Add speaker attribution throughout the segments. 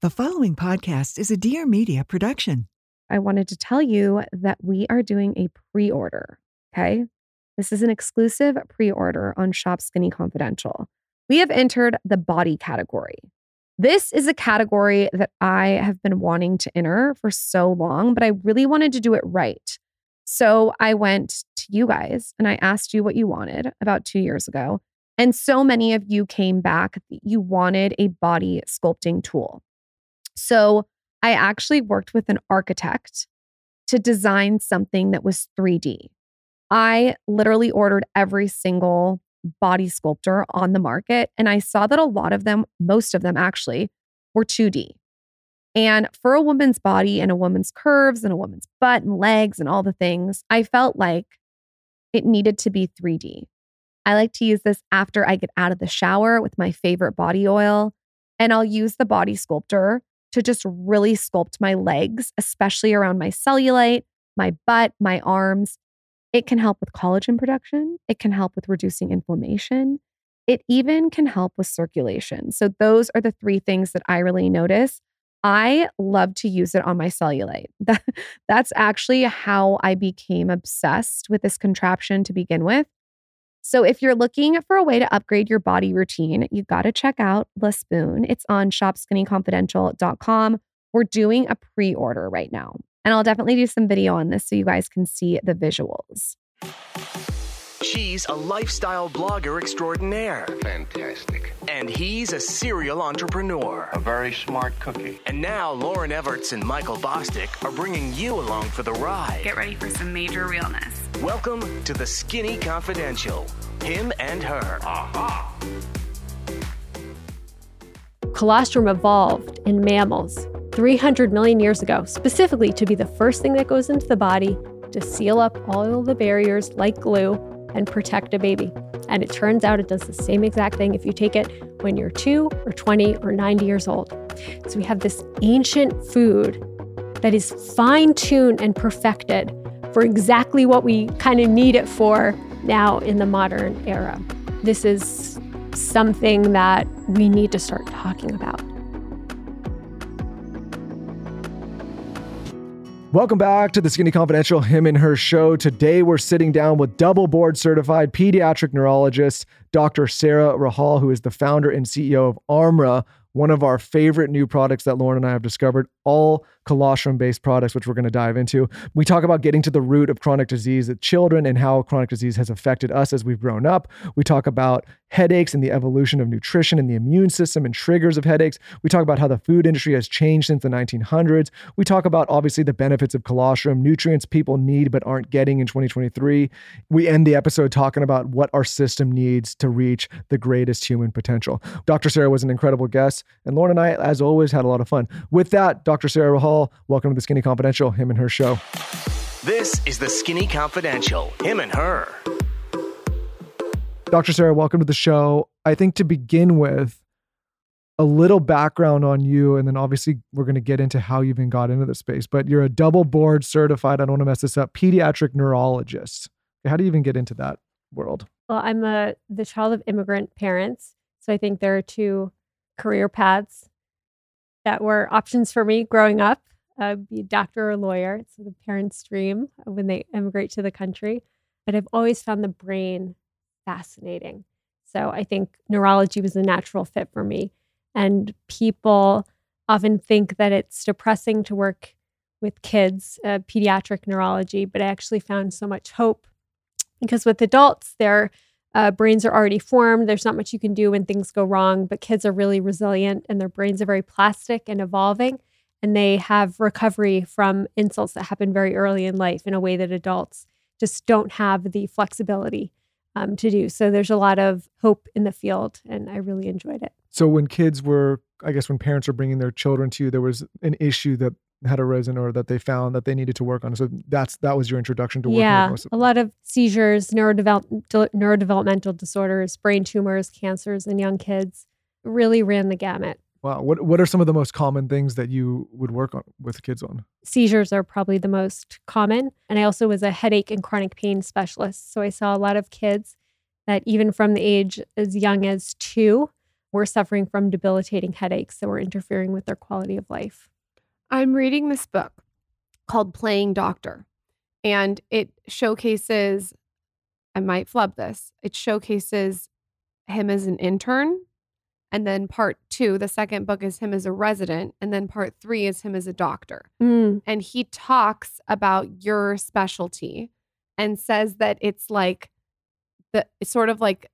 Speaker 1: The following podcast is a Dear Media production.
Speaker 2: I wanted to tell you that we are doing a pre order. Okay. This is an exclusive pre order on Shop Skinny Confidential. We have entered the body category. This is a category that I have been wanting to enter for so long, but I really wanted to do it right. So I went to you guys and I asked you what you wanted about two years ago. And so many of you came back, you wanted a body sculpting tool. So I actually worked with an architect to design something that was 3D. I literally ordered every single body sculptor on the market, and I saw that a lot of them, most of them actually, were 2D. And for a woman's body and a woman's curves and a woman's butt and legs and all the things, I felt like it needed to be 3D. I like to use this after I get out of the shower with my favorite body oil, and I'll use the body sculptor to just really sculpt my legs, especially around my cellulite, my butt, my arms. It can help with collagen production. It can help with reducing inflammation. It even can help with circulation. So, those are the three things that I really notice. I love to use it on my cellulite. That, that's actually how I became obsessed with this contraption to begin with. So, if you're looking for a way to upgrade your body routine, you got to check out Le Spoon. It's on shopskinnyconfidential.com. We're doing a pre order right now. And I'll definitely do some video on this so you guys can see the visuals.
Speaker 3: She's a lifestyle blogger extraordinaire.
Speaker 4: Fantastic.
Speaker 3: And he's a serial entrepreneur.
Speaker 4: A very smart cookie.
Speaker 3: And now Lauryn Evarts and Michael Bosstick are bringing you along for the ride.
Speaker 5: Get ready for some major realness.
Speaker 3: Welcome to the Skinny Confidential. Him and her.
Speaker 4: Aha.
Speaker 6: Colostrum evolved in mammals 300 million years ago, specifically to be the first thing that goes into the body to seal up all the barriers like glue and protect a baby. And it turns out it does the same exact thing if you take it when you're two or 20 or 90 years old. So we have this ancient food that is fine tuned and perfected for exactly what we kind of need it for now in the modern era. This is something that we need to start talking about.
Speaker 7: Welcome back to the Skinny Confidential Him and Her show. Today we're sitting down with double board certified pediatric neurologist Dr. Sarah Rahal, who is the founder and CEO of Armra, one of our favorite new products that Lauryn and I have discovered, all colostrum based products, which we're going to dive into. We talk about getting to the root of chronic disease at children and how chronic disease has affected us as we've grown up. We talk about headaches and the evolution of nutrition and the immune system and triggers of headaches. We talk about how the food industry has changed since the 1900s. We talk about obviously the benefits of colostrum, nutrients people need but aren't getting in 2023. We end the episode talking about what our system needs to reach the greatest human potential. Dr. Sarah was an incredible guest, and Lauryn and I, as always, had a lot of fun. With that, Dr. Sarah Rahal, welcome to the Skinny Confidential, him and her show.
Speaker 3: This is the Skinny Confidential. Him and her.
Speaker 7: Dr. Sarah, welcome to the show. I think to begin with, a little background on you, and then obviously we're going to get into how you even got into the space. But you're a double board certified, I don't want to mess this up, pediatric neurologist. How do you even get into that world?
Speaker 6: Well, I'm a the child of immigrant parents, so I think there are two career paths that were options for me growing up: uh, be a doctor or a lawyer. It's the parents' dream when they immigrate to the country. But I've always found the brain fascinating. So I think neurology was a natural fit for me. And people often think that it's depressing to work with kids, uh, pediatric neurology, but I actually found so much hope because with adults, their uh, brains are already formed. There's not much you can do when things go wrong, but kids are really resilient and their brains are very plastic and evolving. And they have recovery from insults that happen very early in life in a way that adults just don't have the flexibility um, to do. So there's a lot of hope in the field, and I really enjoyed it.
Speaker 7: So when kids were, I guess, when parents were bringing their children to you, there was an issue that had arisen or that they found that they needed to work on. So that's that was your introduction to working
Speaker 6: yeah, a lot of seizures, neurodevelop- neurodevelopmental disorders, brain tumors, cancers in young kids. Really ran the gamut.
Speaker 7: Wow. What what are some of the most common things that you would work on with kids on?
Speaker 6: Seizures are probably the most common. And I also was a headache and chronic pain specialist. So I saw a lot of kids that even from the age as young as two were suffering from debilitating headaches that were interfering with their quality of life.
Speaker 8: I'm reading this book called Playing Doctor, and it showcases, I might flub this, it showcases him as an intern. And then part two, the second book is him as a resident. And then part three is him as a doctor.
Speaker 6: Mm.
Speaker 8: And he talks about your specialty and says that it's like the it's sort of like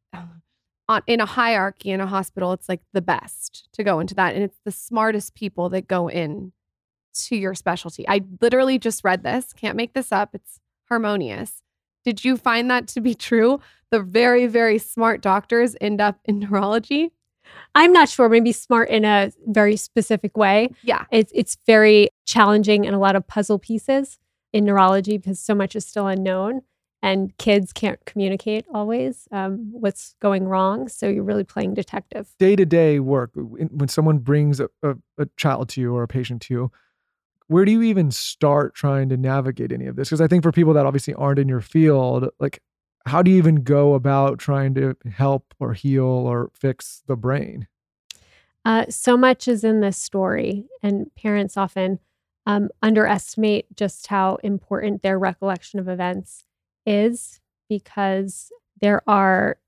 Speaker 8: on in a hierarchy in a hospital, it's like the best to go into that. And it's the smartest people that go in to your specialty. I literally just read this, can't make this up. It's harmonious. Did you find that to be true? The very, very smart doctors end up in neurology.
Speaker 6: I'm not sure, maybe smart in a very specific way.
Speaker 8: Yeah.
Speaker 6: It's it's very challenging and a lot of puzzle pieces in neurology because so much is still unknown and kids can't communicate always um, what's going wrong. So you're really playing detective.
Speaker 7: Day to day work, when when someone brings a, a, a child to you or a patient to you, where do you even start trying to navigate any of this? Because I think for people that obviously aren't in your field, like how do you even go about trying to help or heal or fix the brain?
Speaker 6: Uh, so much is in this story, and parents often um, underestimate just how important their recollection of events is because there are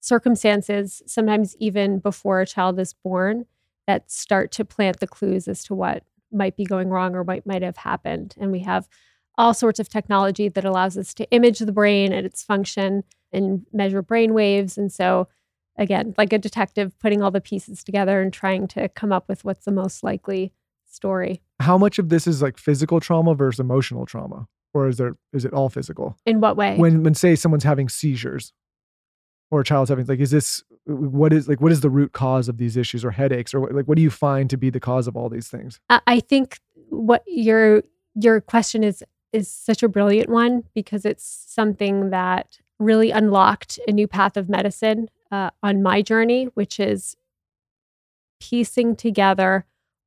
Speaker 6: circumstances, sometimes even before a child is born, that start to plant the clues as to what might be going wrong or what might have happened. And we have all sorts of technology that allows us to image the brain and its function and measure brain waves. And so, again, like a detective putting all the pieces together and trying to come up with what's the most likely story.
Speaker 7: How much of this is like physical trauma versus emotional trauma? Or is there is it all physical?
Speaker 6: In what way?
Speaker 7: When when say someone's having seizures or a child's having like is this what is like what is the root cause of these issues or headaches or like what do you find to be the cause of all these things?
Speaker 6: I- think what your your question is is such a brilliant one because it's something that really unlocked a new path of medicine uh, on my journey, which is piecing together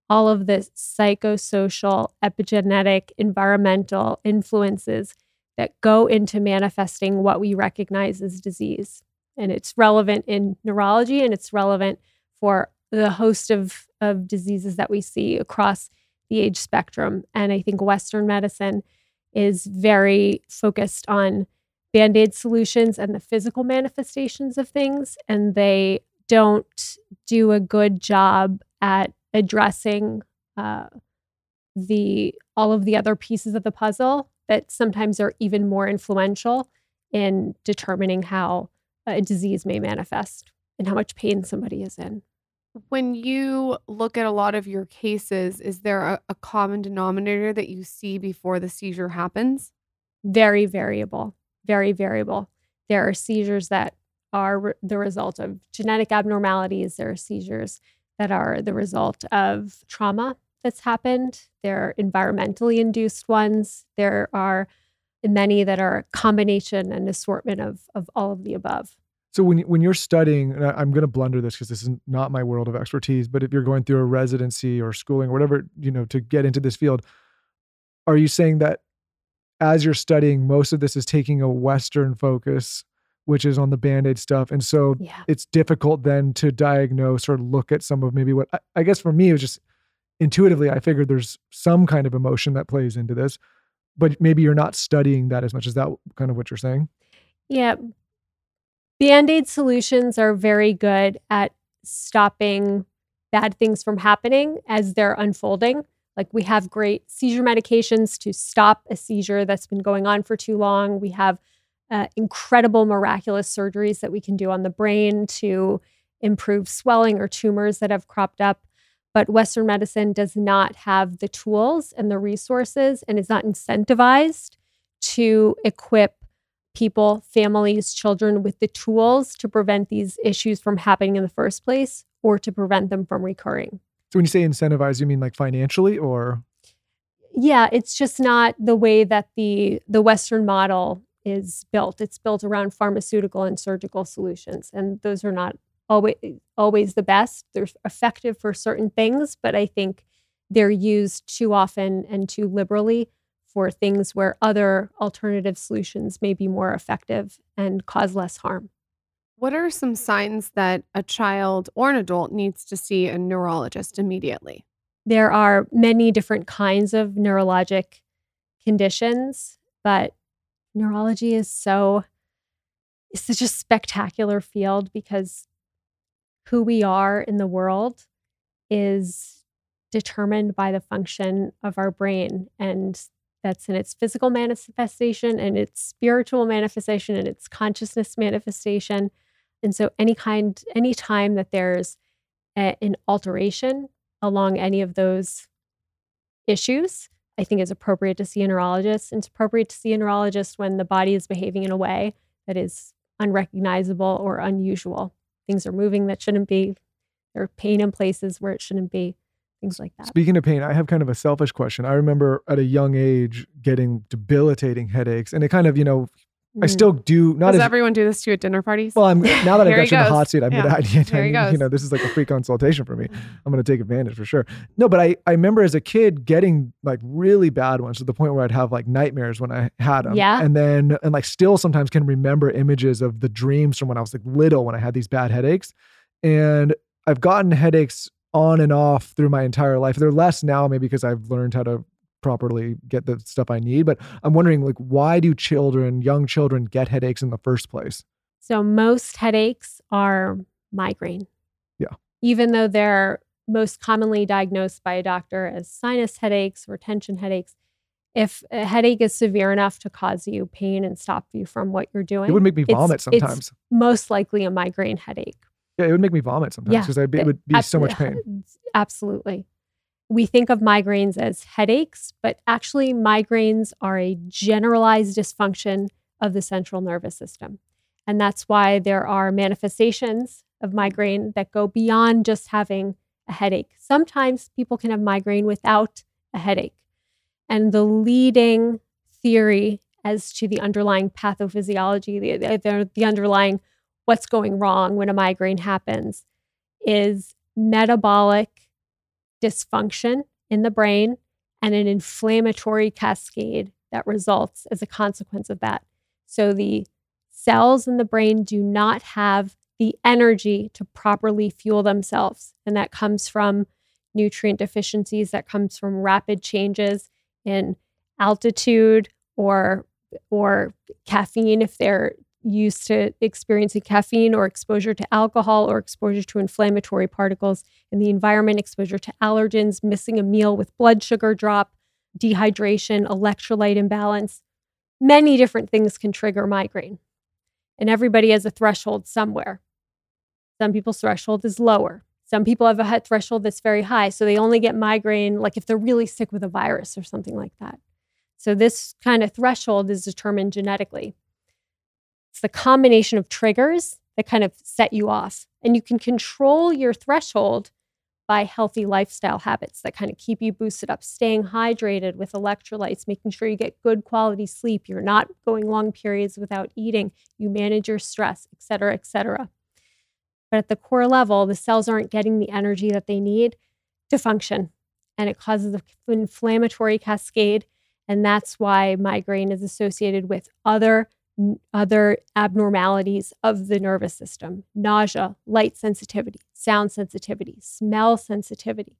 Speaker 6: all of the psychosocial, epigenetic, environmental influences that go into manifesting what we recognize as disease. And it's relevant in neurology and it's relevant for the host of, of diseases that we see across the age spectrum. And I think Western medicine is very focused on band aid solutions and the physical manifestations of things. And they don't do a good job at addressing uh, the all of the other pieces of the puzzle that sometimes are even more influential in determining how a disease may manifest and how much pain somebody is in.
Speaker 8: When you look at a lot of your cases, is there a, a common denominator that you see before the seizure happens?
Speaker 6: Very variable, very variable. There are seizures that are re- the result of genetic abnormalities. There are seizures that are the result of trauma that's happened. There are environmentally induced ones. There are many that are a combination and assortment of, of all of the above.
Speaker 7: So when when you're studying, and I- I'm going to blunder this because this is not my world of expertise, but if you're going through a residency or schooling or whatever, you know, to get into this field, are you saying that as you're studying, most of this is taking a Western focus, which is on the band-aid stuff, and so
Speaker 6: Yeah.
Speaker 7: it's difficult then to diagnose or look at some of maybe what I, I guess for me it was just intuitively I figured there's some kind of emotion that plays into this, but maybe you're not studying that as much. Is that kind of what you're saying?
Speaker 6: Yeah. Band aid solutions are very good at stopping bad things from happening as they're unfolding. Like we have great seizure medications to stop a seizure that's been going on for too long. We have uh, incredible, miraculous surgeries that we can do on the brain to improve swelling or tumors that have cropped up. But Western medicine does not have the tools and the resources and is not incentivized to equip people, families, children with the tools to prevent these issues from happening in the first place or to prevent them from recurring.
Speaker 7: So when you say incentivize, you mean like financially or
Speaker 6: Yeah, it's just not the way that the the western model is built. It's built around pharmaceutical and surgical solutions and those are not always always the best. They're effective for certain things, but I think they're used too often and too liberally for things where other alternative solutions may be more effective and cause less harm.
Speaker 8: What are some signs that a child or an adult needs to see a neurologist immediately?
Speaker 6: There are many different kinds of neurologic conditions, but neurology is so it's such a spectacular field because who we are in the world is determined by the function of our brain and that's in its physical manifestation and its spiritual manifestation and its consciousness manifestation. And so any kind any time that there's a, an alteration along any of those issues i think is appropriate to see a neurologist. And it's appropriate to see a neurologist when the body is behaving in a way that is unrecognizable or unusual things are moving that shouldn't be there are pain in places where it shouldn't be things like that.
Speaker 7: Speaking of pain, I have kind of a selfish question. I remember at a young age getting debilitating headaches, and it kind of, you know, I
Speaker 6: Mm.
Speaker 7: still do not
Speaker 8: Does
Speaker 7: as
Speaker 8: everyone do this to you at dinner parties?
Speaker 7: well. I'm now that I
Speaker 8: Here
Speaker 7: got you in the hot seat. I'm
Speaker 8: Yeah.
Speaker 7: gonna, I, you know, this is like a free consultation for me. I'm gonna take advantage for sure. No, but I I remember as a kid getting like really bad ones to the point where I'd have like nightmares when I had them.
Speaker 6: Yeah.
Speaker 7: and then and like still sometimes can remember images of the dreams from when I was like little when I had these bad headaches, and I've gotten headaches on and off through my entire life. They're less now, maybe because I've learned how to properly get the stuff I need. But I'm wondering, like, why do children, young children, get headaches in the first place?
Speaker 6: So most headaches are migraine.
Speaker 7: Yeah.
Speaker 6: Even though they're most commonly diagnosed by a doctor as sinus headaches or tension headaches, if a headache is severe enough to cause you pain and stop you from what you're doing,
Speaker 7: It would make me vomit
Speaker 6: it's
Speaker 7: sometimes.
Speaker 6: most likely a migraine headache.
Speaker 7: Yeah, it would make me vomit sometimes
Speaker 6: Yeah,
Speaker 7: because it would be so much pain.
Speaker 6: Absolutely. We think of migraines as headaches, but actually, migraines are a generalized dysfunction of the central nervous system. And that's why there are manifestations of migraine that go beyond just having a headache. Sometimes people can have migraine without a headache. And the leading theory as to the underlying pathophysiology, the, the, the underlying what's going wrong when a migraine happens, is metabolic dysfunction in the brain and an inflammatory cascade that results as a consequence of that. So the cells in the brain do not have the energy to properly fuel themselves. And that comes from nutrient deficiencies, that comes from rapid changes in altitude or or caffeine if they're used to experiencing caffeine or exposure to alcohol or exposure to inflammatory particles in the environment, exposure to allergens, missing a meal with blood sugar drop, dehydration, electrolyte imbalance. Many different things can trigger migraine. And everybody has a threshold somewhere. Some people's threshold is lower. Some people have a threshold that's very high. So they only get migraine like if they're really sick with a virus or something like that. So this kind of threshold is determined genetically. It's the combination of triggers that kind of set you off. And you can control your threshold by healthy lifestyle habits that kind of keep you boosted up, staying hydrated with electrolytes, making sure you get good quality sleep. You're not going long periods without eating. You manage your stress, et cetera, et cetera. But at the core level, the cells aren't getting the energy that they need to function. And it causes an inflammatory cascade. And that's why migraine is associated with other other abnormalities of the nervous system nausea, light sensitivity, sound sensitivity, smell sensitivity,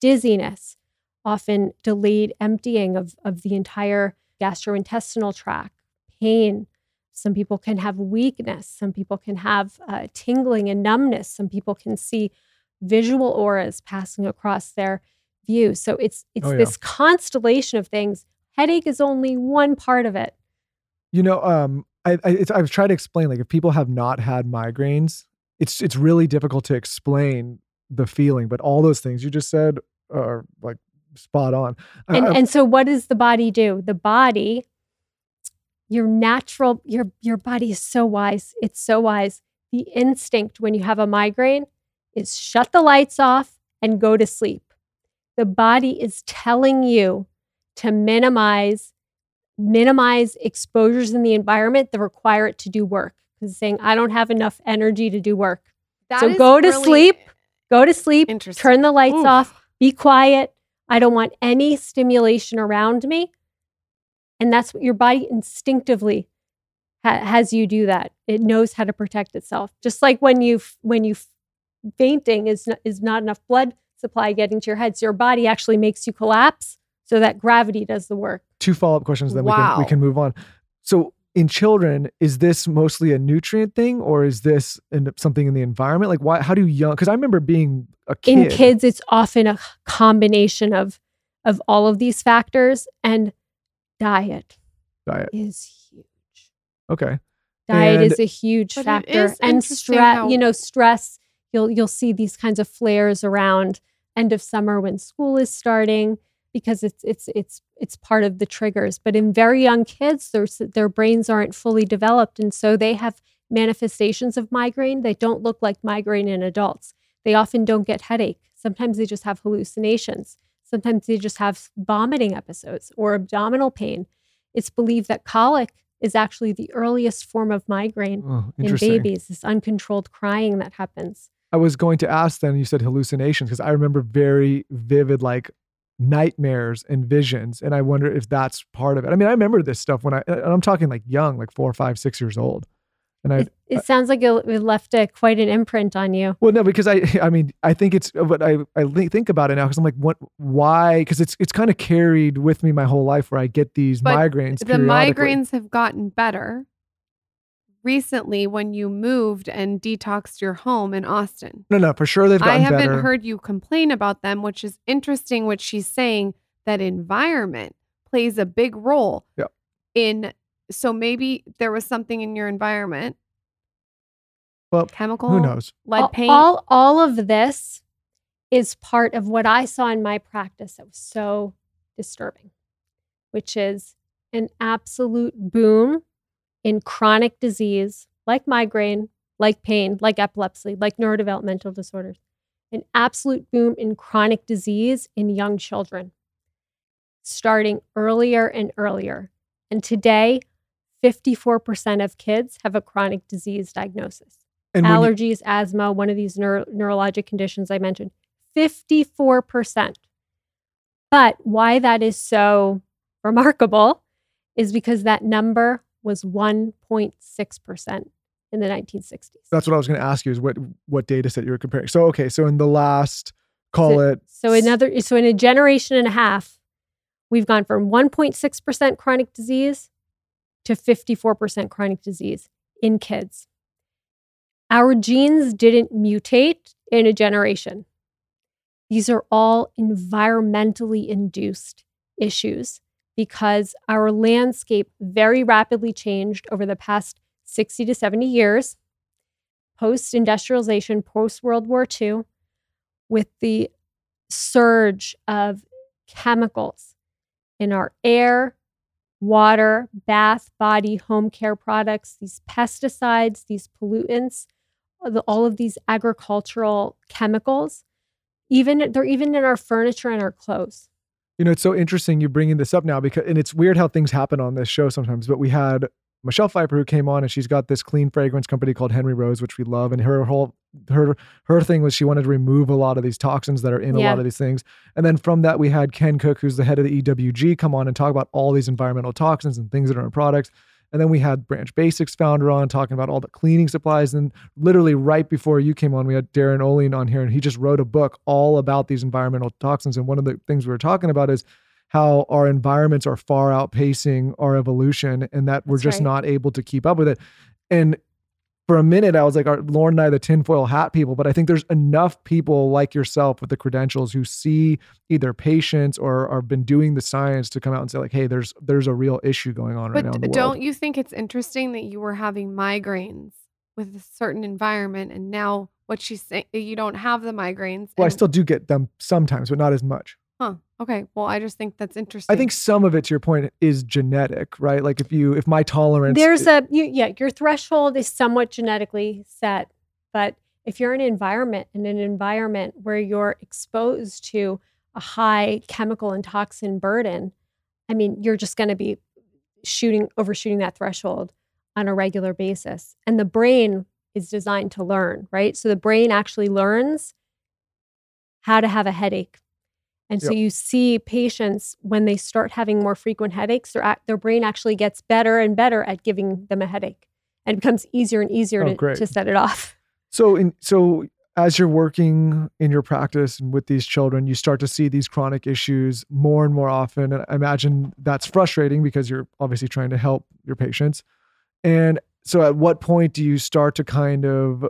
Speaker 6: dizziness, often delayed emptying of, of the entire gastrointestinal tract, pain. Some people can have weakness. Some people can have uh, tingling and numbness. Some people can see visual auras passing across their view. So it's it's
Speaker 7: Oh, yeah.
Speaker 6: this constellation of things. Headache is only one part of it.
Speaker 7: You know, um, I, I it's, I've tried to explain like if people have not had migraines, it's it's really difficult to explain the feeling. But all those things you just said are like spot on.
Speaker 6: And
Speaker 7: I-
Speaker 6: and so what does the body do the body your natural your your body is so wise it's so wise the instinct when you have a migraine is shut the lights off and go to sleep the body is telling you to minimize minimize exposures in the environment that require it to do work because saying i don't have enough energy to do work
Speaker 8: That
Speaker 6: So go to
Speaker 8: really
Speaker 6: sleep, go to sleep turn the lights
Speaker 8: Oof.
Speaker 6: off be quiet. I don't want any stimulation around me. And that's what your body instinctively ha- has you do that. It knows how to protect itself. Just like when you when you fainting is is not enough blood supply getting to your head, so your body actually makes you collapse so that gravity does the work.
Speaker 7: Two follow up questions, then we can we can move on. So in children, is this mostly a nutrient thing, or is this in, something in the environment? Like, why? How do young? Because I remember being a kid.
Speaker 6: In kids, it's often a combination of of all of these factors, and diet
Speaker 7: diet.
Speaker 6: is huge.
Speaker 7: Okay.
Speaker 6: Diet
Speaker 7: And-
Speaker 6: is a huge factor, and stress.
Speaker 8: how-
Speaker 6: You know, stress. You'll you'll see these kinds of flares around end of summer when school is starting because it's it's it's it's part of the triggers. But in very young kids, their their brains aren't fully developed, and so they have manifestations of migraine that don't look like migraine in adults. They often don't get headache. Sometimes they just have hallucinations. Sometimes they just have vomiting episodes or abdominal pain. It's believed that colic is actually the earliest form of migraine
Speaker 7: Oh,
Speaker 6: in babies, this uncontrolled crying that happens.
Speaker 7: I was going to ask then, you said hallucinations, because I remember very vivid, like nightmares and visions. And I wonder if that's part of it. I mean, I remember this stuff when I, and I'm talking like young, like four, five, six years old. And I,
Speaker 6: It, it sounds like it it left a, quite an imprint on you.
Speaker 7: well, no, because I, I mean, I think it's, but I, I think about it now because I'm like, what, why? Because it's, it's kind of carried with me my whole life where I get these
Speaker 8: But
Speaker 7: migraines.
Speaker 8: the migraines have gotten better recently when you moved and detoxed your home in Austin.
Speaker 7: No, no, for sure they've gotten I
Speaker 8: haven't
Speaker 7: better.
Speaker 8: heard you complain about them, which is interesting. What she's saying that environment plays a big role
Speaker 7: Yep.
Speaker 8: in. So maybe there was something in your environment,
Speaker 7: well,
Speaker 8: chemical,
Speaker 7: who knows?
Speaker 8: lead
Speaker 6: all,
Speaker 8: paint.
Speaker 6: all all of this is part of what I saw in my practice that was so disturbing, which is an absolute boom in chronic disease like migraine, like pain, like epilepsy, like neurodevelopmental disorders. An absolute boom in chronic disease in young children, starting earlier and earlier. And today, 54% of kids have a chronic disease diagnosis
Speaker 7: And when you-
Speaker 6: allergies, asthma, one of these neuro- neurologic conditions I mentioned, 54%. But why that is so remarkable is because that number was 1.6% in the 1960s.
Speaker 7: that's what I was going to ask you is what, what data set you were comparing. So, okay. So in the last, call it
Speaker 6: So another so in a generation and a half, we've gone from 1.6% chronic disease to 54% chronic disease in kids. Our genes didn't mutate in a generation. These are all environmentally induced issues because our landscape very rapidly changed over the past 60 to 70 years, post industrialization, post World War II, with the surge of chemicals in our air, water, bath, body, home care products, these pesticides, these pollutants, all of these agricultural chemicals. Even they're even in our furniture and our clothes.
Speaker 7: You know, it's so interesting you bringing this up now because, and it's weird how things happen on this show sometimes. But we had Michelle Pfeiffer who came on, and she's got this clean fragrance company called Henry Rose, which we love. And her whole her her thing was she wanted to remove a lot of these toxins that are in a lot of these things. And then from that, we had Ken Cook, who's the head of the EWG, come on and talk about all these environmental toxins and things that are in products. And then we had Branch Basics founder on talking about all the cleaning supplies. And literally right before you came on, we had Darin Olien on here, and he just wrote a book all about these environmental toxins. And one of the things we were talking about is how our environments are far outpacing our evolution and that we're
Speaker 6: That's
Speaker 7: just
Speaker 6: right.
Speaker 7: not able to keep up with it. And for a minute, I was like, are Lauryn and I the tinfoil hat people? But I think there's enough people like yourself with the credentials who see either patients or have been doing the science to come out and say, like, hey, there's there's a real issue going on right now
Speaker 8: But don't you think it's interesting that you were having migraines with a certain environment, and now what she's saying, you don't have the migraines?
Speaker 7: Well, I still do get them sometimes, but not as much.
Speaker 8: Huh. Okay. Well, I just think that's interesting.
Speaker 7: I think some of it, to your point, is genetic, right? Like if you, if my tolerance,
Speaker 6: There's a you, yeah, your threshold is somewhat genetically set, but if you're in an environment in an environment where you're exposed to a high chemical and toxin burden, I mean, you're just going to be shooting overshooting that threshold on a regular basis. And the brain is designed to learn, right? So the brain actually learns how to have a headache. And so
Speaker 7: Yep.
Speaker 6: you see patients when they start having more frequent headaches, their, their brain actually gets better and better at giving them a headache. And it becomes easier and easier
Speaker 7: Oh,
Speaker 6: to, to set it off.
Speaker 7: So, in, so as you're working in your practice and with these children, you start to see these chronic issues more and more often. And I imagine that's frustrating because you're obviously trying to help your patients. And so, at what point do you start to kind of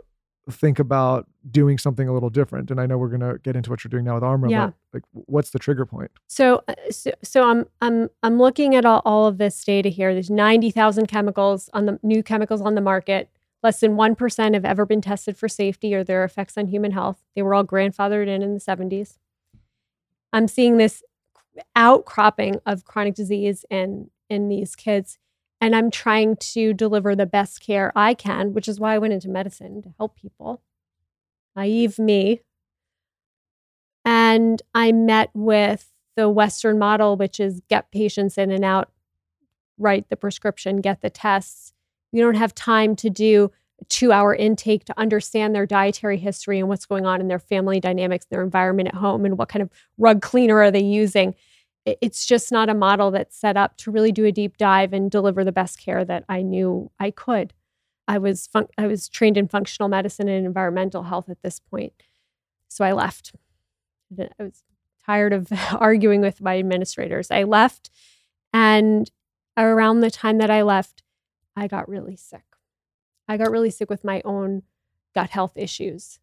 Speaker 7: think about doing something a little different? And I know we're going to get into what you're doing now with Armra,
Speaker 6: Yeah.
Speaker 7: like, what's the trigger point?
Speaker 6: So, uh, so, so I'm I'm I'm looking at all, all of this data here. There's 90,000 chemicals on the new chemicals on the market. Less than 1% have ever been tested for safety or their effects on human health. They were all grandfathered in in the 70s. I'm seeing this outcropping of chronic disease in in these kids and I'm trying to deliver the best care I can, which is why I went into medicine to help people. Naive me, and I met with the Western model, which is get patients in and out, write the prescription, get the tests. You don't have time to do a two hour intake to understand their dietary history and what's going on in their family dynamics, their environment at home, and what kind of rug cleaner are they using. It- It's just not a model that's set up to really do a deep dive and deliver the best care that I knew I could. I was fun- I was trained in functional medicine and environmental health at this point, so I left. I was tired of arguing with my administrators. I left, and around the time that I left, I got really sick. I got really sick with my own gut health issues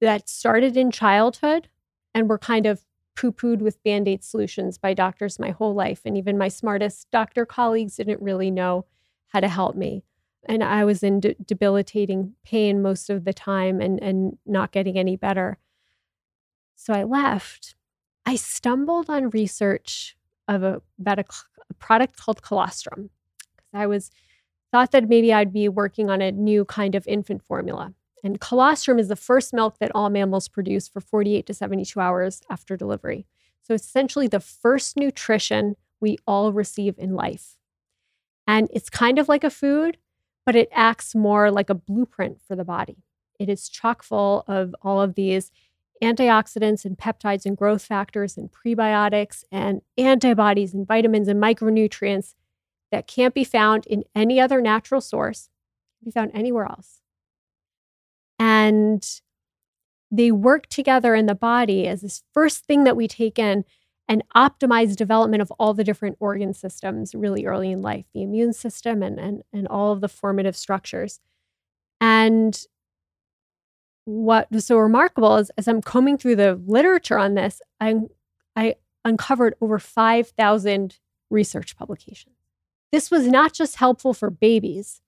Speaker 6: that started in childhood and were kind of poo pooed with band aid solutions by doctors my whole life. And even my smartest doctor colleagues didn't really know how to help me. And I was in de- debilitating pain most of the time and, and not getting any better. So I left. I stumbled on research of a, about a, a product called colostrum because I was thought that maybe I'd be working on a new kind of infant formula. And colostrum is the first milk that all mammals produce for 48 to 72 hours after delivery. So it's essentially the first nutrition we all receive in life. And it's kind of like a food, but it acts more like a blueprint for the body. It is chock full of all of these antioxidants and peptides and growth factors and prebiotics and antibodies and vitamins and micronutrients that can't be found in any other natural source, can be found anywhere else. And they work together in the body as this first thing that we take in and optimize development of all the different organ systems really early in life, the immune system and, and, and all of the formative structures. And what was so remarkable is as I'm combing through the literature on this, I, I uncovered over 5,000 research publications. This was not just helpful for babies,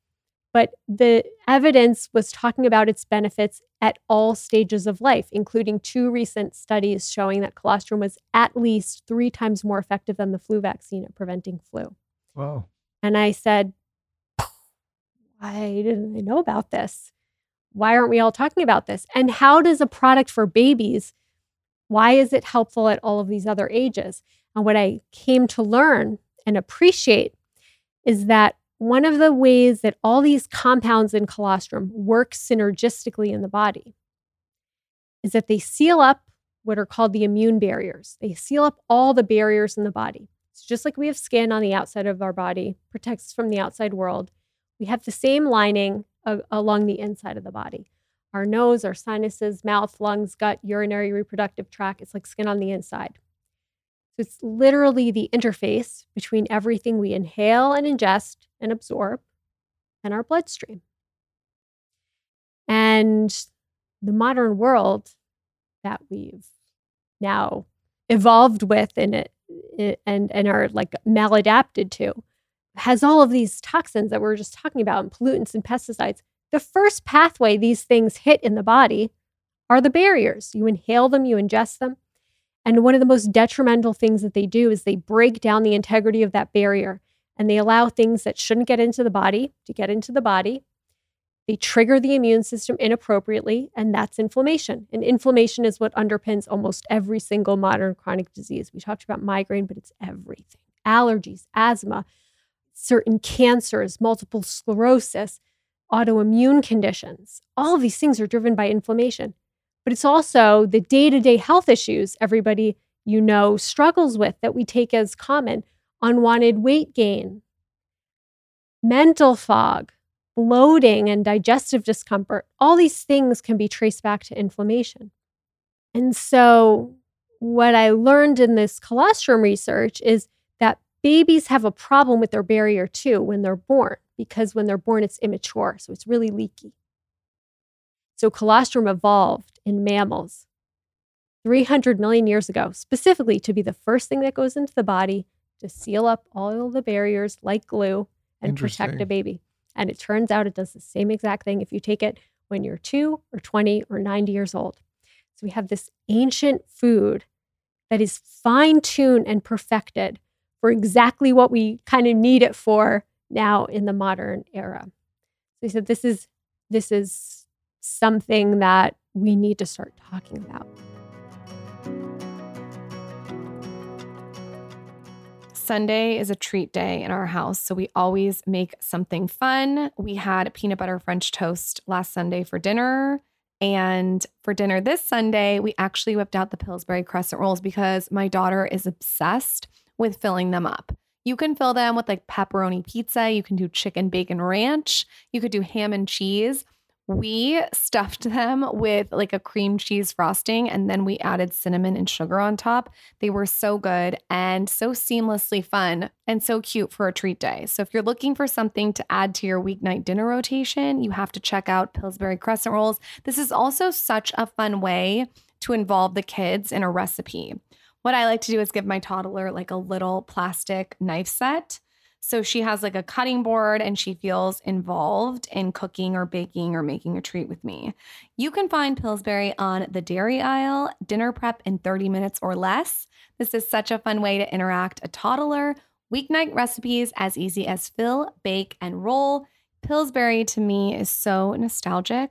Speaker 6: but the evidence was talking about its benefits at all stages of life, including two recent studies showing that colostrum was at least three times more effective than the flu vaccine at preventing flu.
Speaker 7: Wow.
Speaker 6: And I said, why didn't I know about this? Why aren't we all talking about this? And how does a product for babies, why is it helpful at all of these other ages? And what I came to learn and appreciate is that one of the ways that all these compounds in colostrum work synergistically in the body is that they seal up what are called the immune barriers. They seal up all the barriers in the body. So just like we have skin on the outside of our body, protects us from the outside world, we have the same lining along the inside of the body. Our nose, our sinuses, mouth, lungs, gut, urinary, reproductive tract, it's like skin on the inside. So it's literally the interface between everything we inhale and ingest and absorb and our bloodstream. And the modern world that we've now evolved with and it, and and are like maladapted to has all of these toxins that we we're just talking about and pollutants and pesticides. The first pathway these things hit in the body are the barriers. You inhale them, you ingest them. And one of the most detrimental things that they do is they break down the integrity of that barrier and they allow things that shouldn't get into the body to get into the body. They trigger the immune system inappropriately, and that's inflammation. And inflammation is what underpins almost every single modern chronic disease. We talked about migraine, but it's everything allergies, asthma, certain cancers, multiple sclerosis, autoimmune conditions. All of these things are driven by inflammation. But it's also the day to day health issues everybody you know, struggles with that we take as common unwanted weight gain, mental fog, bloating, and digestive discomfort. All these things can be traced back to inflammation. And so, what I learned in this colostrum research is that babies have a problem with their barrier too when they're born, because when they're born, it's immature. So, it's really leaky. So, colostrum evolved in mammals 300 million years ago, specifically to be the first thing that goes into the body to seal up all the barriers like glue and protect a baby. And it turns out it does the same exact thing if you take it when you're two or 20 or 90 years old. So we have this ancient food that is fine tuned and perfected for exactly what we kind of need it for now in the modern era. So he said this is this is something that we need to start talking about.
Speaker 2: Sunday is a treat day in our house. So we always make something fun. We had peanut butter French toast last Sunday for dinner. And for dinner this Sunday, we actually whipped out the Pillsbury crescent rolls because my daughter is obsessed with filling them up. You can fill them with like pepperoni pizza. You can do chicken bacon ranch. You could do ham and cheese. We stuffed them with like a cream cheese frosting and then we added cinnamon and sugar on top. They were so good and so seamlessly fun and so cute for a treat day. So if you're looking for something to add to your weeknight dinner rotation, you have to check out Pillsbury crescent rolls. This is also such a fun way to involve the kids in a recipe. What I like to do is give my toddler like a little plastic knife set. So she has like a cutting board and she feels involved in cooking or baking or making a treat with me. You can find Pillsbury on the dairy aisle, dinner prep in 30 minutes or less. This is such a fun way to interact a toddler. Weeknight recipes as easy as fill, bake, and roll. Pillsbury to me is so nostalgic.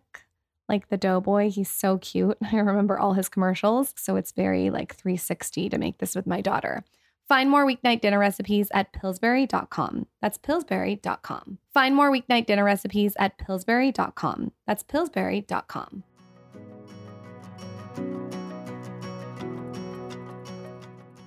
Speaker 2: Like the doughboy, he's so cute. I remember all his commercials. So it's very like 360 to make this with my daughter. Find more weeknight dinner recipes at pillsbury.com. That's pillsbury.com. Find more weeknight dinner recipes at pillsbury.com. That's pillsbury.com.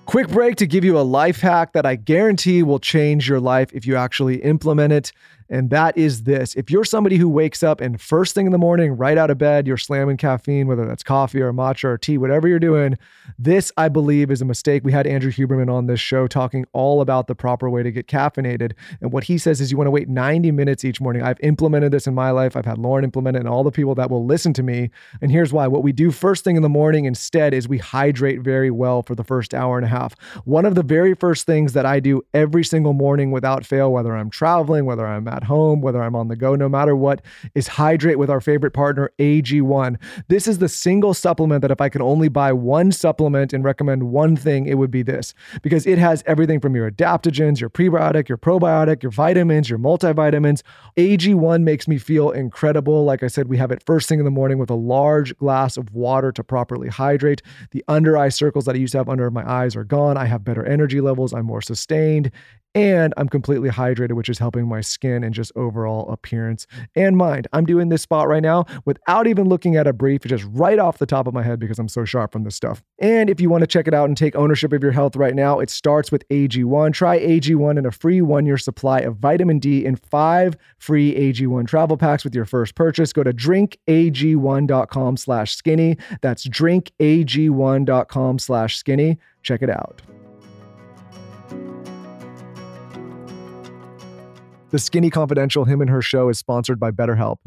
Speaker 7: Quick break to give you a life hack that I guarantee will change your life if you actually implement it. And that is this. If you're somebody who wakes up and first thing in the morning, right out of bed, you're slamming caffeine, whether that's coffee or matcha or tea, whatever you're doing, this, I believe, is a mistake. We had Andrew Huberman on this show talking all about the proper way to get caffeinated. And what he says is you want to wait 90 minutes each morning. I've implemented this in my life. I've had Lauryn implement it and all the people that will listen to me. And here's why. What we do first thing in the morning instead is we hydrate very well for the first hour and a half. One of the very first things that I do every single morning without fail, whether I'm traveling, whether I'm at home, whether I'm on the go, no matter what, is hydrate with our favorite partner, AG1. This is the single supplement that if I could only buy one supplement and recommend one thing, it would be this because it has everything from your adaptogens, your prebiotic, your probiotic, your vitamins, your multivitamins. AG1 makes me feel incredible. Like I said, we have it first thing in the morning with a large glass of water to properly hydrate. The under eye circles that I used to have under my eyes are gone. I have better energy levels. I'm more sustained and I'm completely hydrated, which is helping my skin and just overall appearance and mind. I'm doing this spot right now without even looking at a brief, just right off the top of my head because I'm so sharp from this stuff. And if you want to check it out and take ownership of your health right now, it starts with AG1. Try AG1 and a free one year supply of vitamin D in five free AG1 travel packs with your first purchase. Go to drinkag1.com slash skinny. That's drinkag1.com slash skinny. Check it out. The Skinny Confidential Him and Her Show is sponsored by BetterHelp.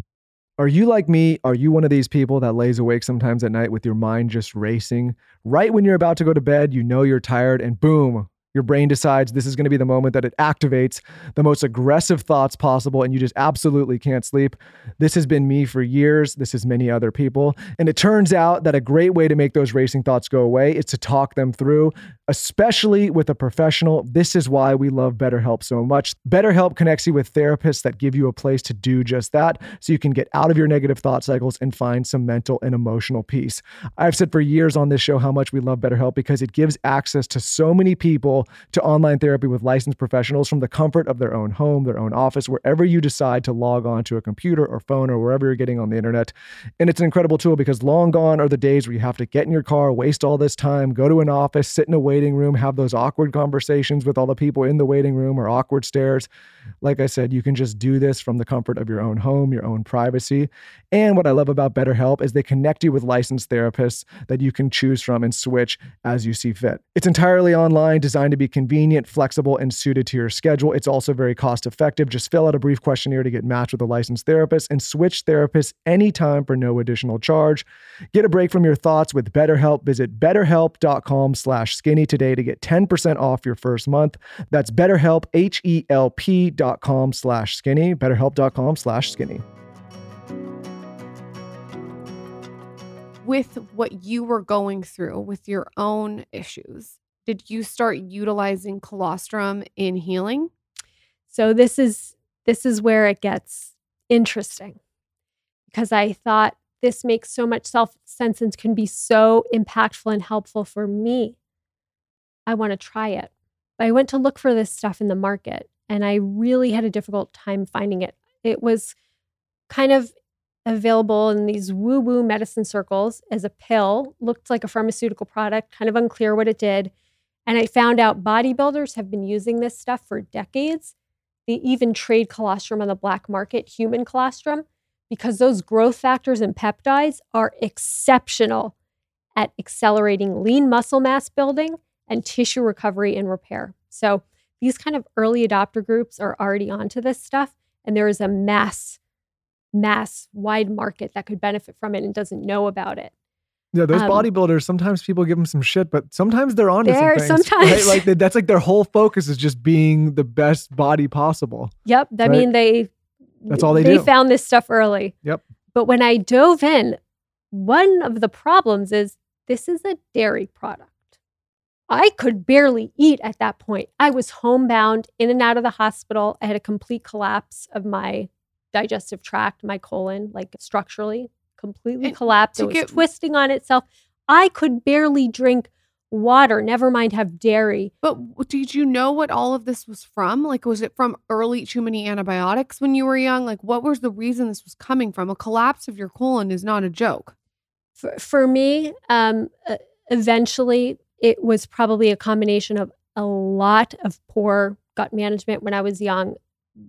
Speaker 7: Are you like me? Are you one of these people that lays awake sometimes at night with your mind just racing? Right when you're about to go to bed, you know you're tired, and boom, your brain decides this is going to be the moment that it activates the most aggressive thoughts possible, and you just absolutely can't sleep. This has been me for years. This is many other people. And it turns out that a great way to make those racing thoughts go away is to talk them through. Especially with a professional. This is why we love BetterHelp so much. BetterHelp connects you with therapists that give you a place to do just that so you can get out of your negative thought cycles and find some mental and emotional peace. I've said for years on this show how much we love BetterHelp because it gives access to so many people to online therapy with licensed professionals from the comfort of their own home, their own office, wherever you decide to log on to a computer or phone or wherever you're getting on the internet. And it's an incredible tool because long gone are the days where you have to get in your car, waste all this time, go to an office, sit in a waiting room, have those awkward conversations with all the people in the waiting room or awkward stares. Like I said, you can just do this from the comfort of your own home, your own privacy. And what I love about BetterHelp is they connect you with licensed therapists that you can choose from and switch as you see fit. It's entirely online, designed to be convenient, flexible, and suited to your schedule. It's also very cost effective. Just fill out a brief questionnaire to get matched with a licensed therapist and switch therapists anytime for no additional charge. Get a break from your thoughts with BetterHelp. Visit betterhelp.com slash skinny today to get 10% off your first month. That's betterhelp, H-E-L-P dot com slash skinny, betterhelp.com slash skinny.
Speaker 9: with what you were going through with your own issues, did you start utilizing colostrum in healing?
Speaker 6: So this is this is where it gets interesting because I thought this makes so much self sense and can be so impactful and helpful for me. I want to try it. I went to look for this stuff in the market and I really had a difficult time finding it. It was kind of available in these woo woo medicine circles as a pill, looked like a pharmaceutical product, kind of unclear what it did. And I found out bodybuilders have been using this stuff for decades. They even trade colostrum on the black market, human colostrum, because those growth factors and peptides are exceptional at accelerating lean muscle mass building and tissue recovery and repair. So these kind of early adopter groups are already onto this stuff, and there is a mass mass wide market that could benefit from it and doesn't know about it.
Speaker 7: Yeah, those
Speaker 6: Um,
Speaker 7: bodybuilders, sometimes people give them some shit, but sometimes they're on to some
Speaker 6: They're-
Speaker 7: things.
Speaker 6: sometimes.
Speaker 7: right? Like they- that's like their whole focus is just being the best body possible.
Speaker 6: Yep. I
Speaker 7: Right.
Speaker 6: mean, they
Speaker 7: That's all they
Speaker 6: they
Speaker 7: do.
Speaker 6: found this stuff early.
Speaker 7: Yep.
Speaker 6: But when I dove in, one of the problems is this is a dairy product. I could barely eat at that point. I was homebound, in and out of the hospital. I had a complete collapse of my digestive tract, my colon, like structurally, completely
Speaker 9: And
Speaker 6: collapsed. It was
Speaker 9: get-
Speaker 6: twisting on itself. I could barely drink water, never mind have dairy.
Speaker 9: But did you know what all of this was from? Like, was it from early too many antibiotics when you were young? Like, what was the reason this was coming from? A collapse of your colon is not a joke.
Speaker 6: for, for me, um, uh, eventually it was probably a combination of a lot of poor gut management when I was young,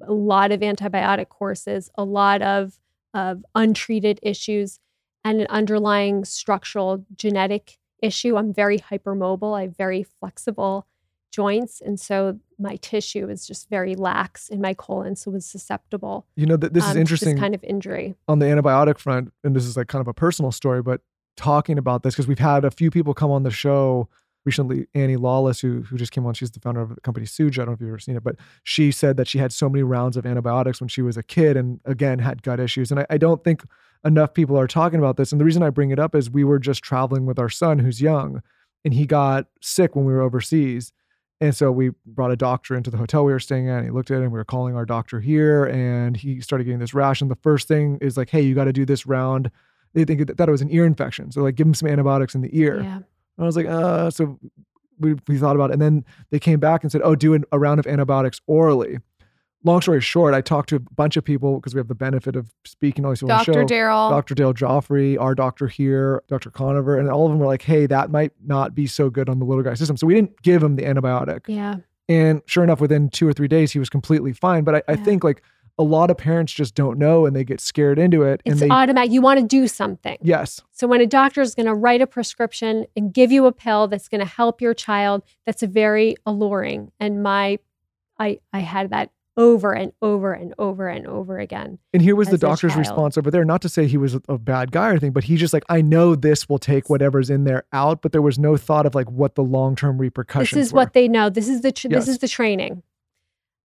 Speaker 6: a lot of antibiotic courses, a lot of, of untreated issues, and an underlying structural genetic issue. I'm very hypermobile, I have very flexible joints. And so my tissue is just very lax in my colon, so was susceptible.
Speaker 7: You know, th- this
Speaker 6: um,
Speaker 7: is interesting
Speaker 6: This kind of injury.
Speaker 7: on the antibiotic front, and this is like kind of a personal story, but talking about this because we've had a few people come on the show recently. Annie Lawless, who who just came on, she's the founder of the company Suja. I don't know if you've ever seen it, but she said that she had so many rounds of antibiotics when she was a kid, and again had gut issues. And I, I don't think enough people are talking about this. And the reason I bring it up is we were just traveling with our son, who's young, and he got sick when we were overseas. And so we brought a doctor into the hotel we were staying at. And he looked at it and we were calling our doctor here and he started getting this rash. And the first thing is like, hey, you got to do this round. They think that, that it was an ear infection. So like give him some antibiotics in the ear.
Speaker 6: Yeah.
Speaker 7: And I was like, uh, so we, we thought about it. And then they came back and said, oh, do an, a round of antibiotics orally. Long story short, I talked to a bunch of people because we have the benefit of speaking all these people on the
Speaker 9: Dr.
Speaker 7: show.
Speaker 9: Daryl.
Speaker 7: Dr. Dale Gioffre, our doctor here, Dr. Conover, and all of them were like, hey, that might not be so good on the little guy system. So we didn't give him the antibiotic.
Speaker 6: Yeah.
Speaker 7: And sure enough, within two or three days, he was completely fine. But I, I
Speaker 6: Yeah.
Speaker 7: think like a lot of parents just don't know and they get scared into it.
Speaker 6: It's
Speaker 7: and they,
Speaker 6: automatic. You want to do something.
Speaker 7: yes,
Speaker 6: So when a doctor is going to write a prescription and give you a pill that's going to help your child, that's very alluring. And my, I, I had that over and over and over and over again.
Speaker 7: And here was the doctor's response over there. Not to say he was a, a bad guy or anything, but he's just like, I know this will take whatever's in there out, but there was no thought of like what the long term repercussions.
Speaker 6: This is
Speaker 7: were.
Speaker 6: what they know. This is the tr-
Speaker 7: Yes.
Speaker 6: this is the training.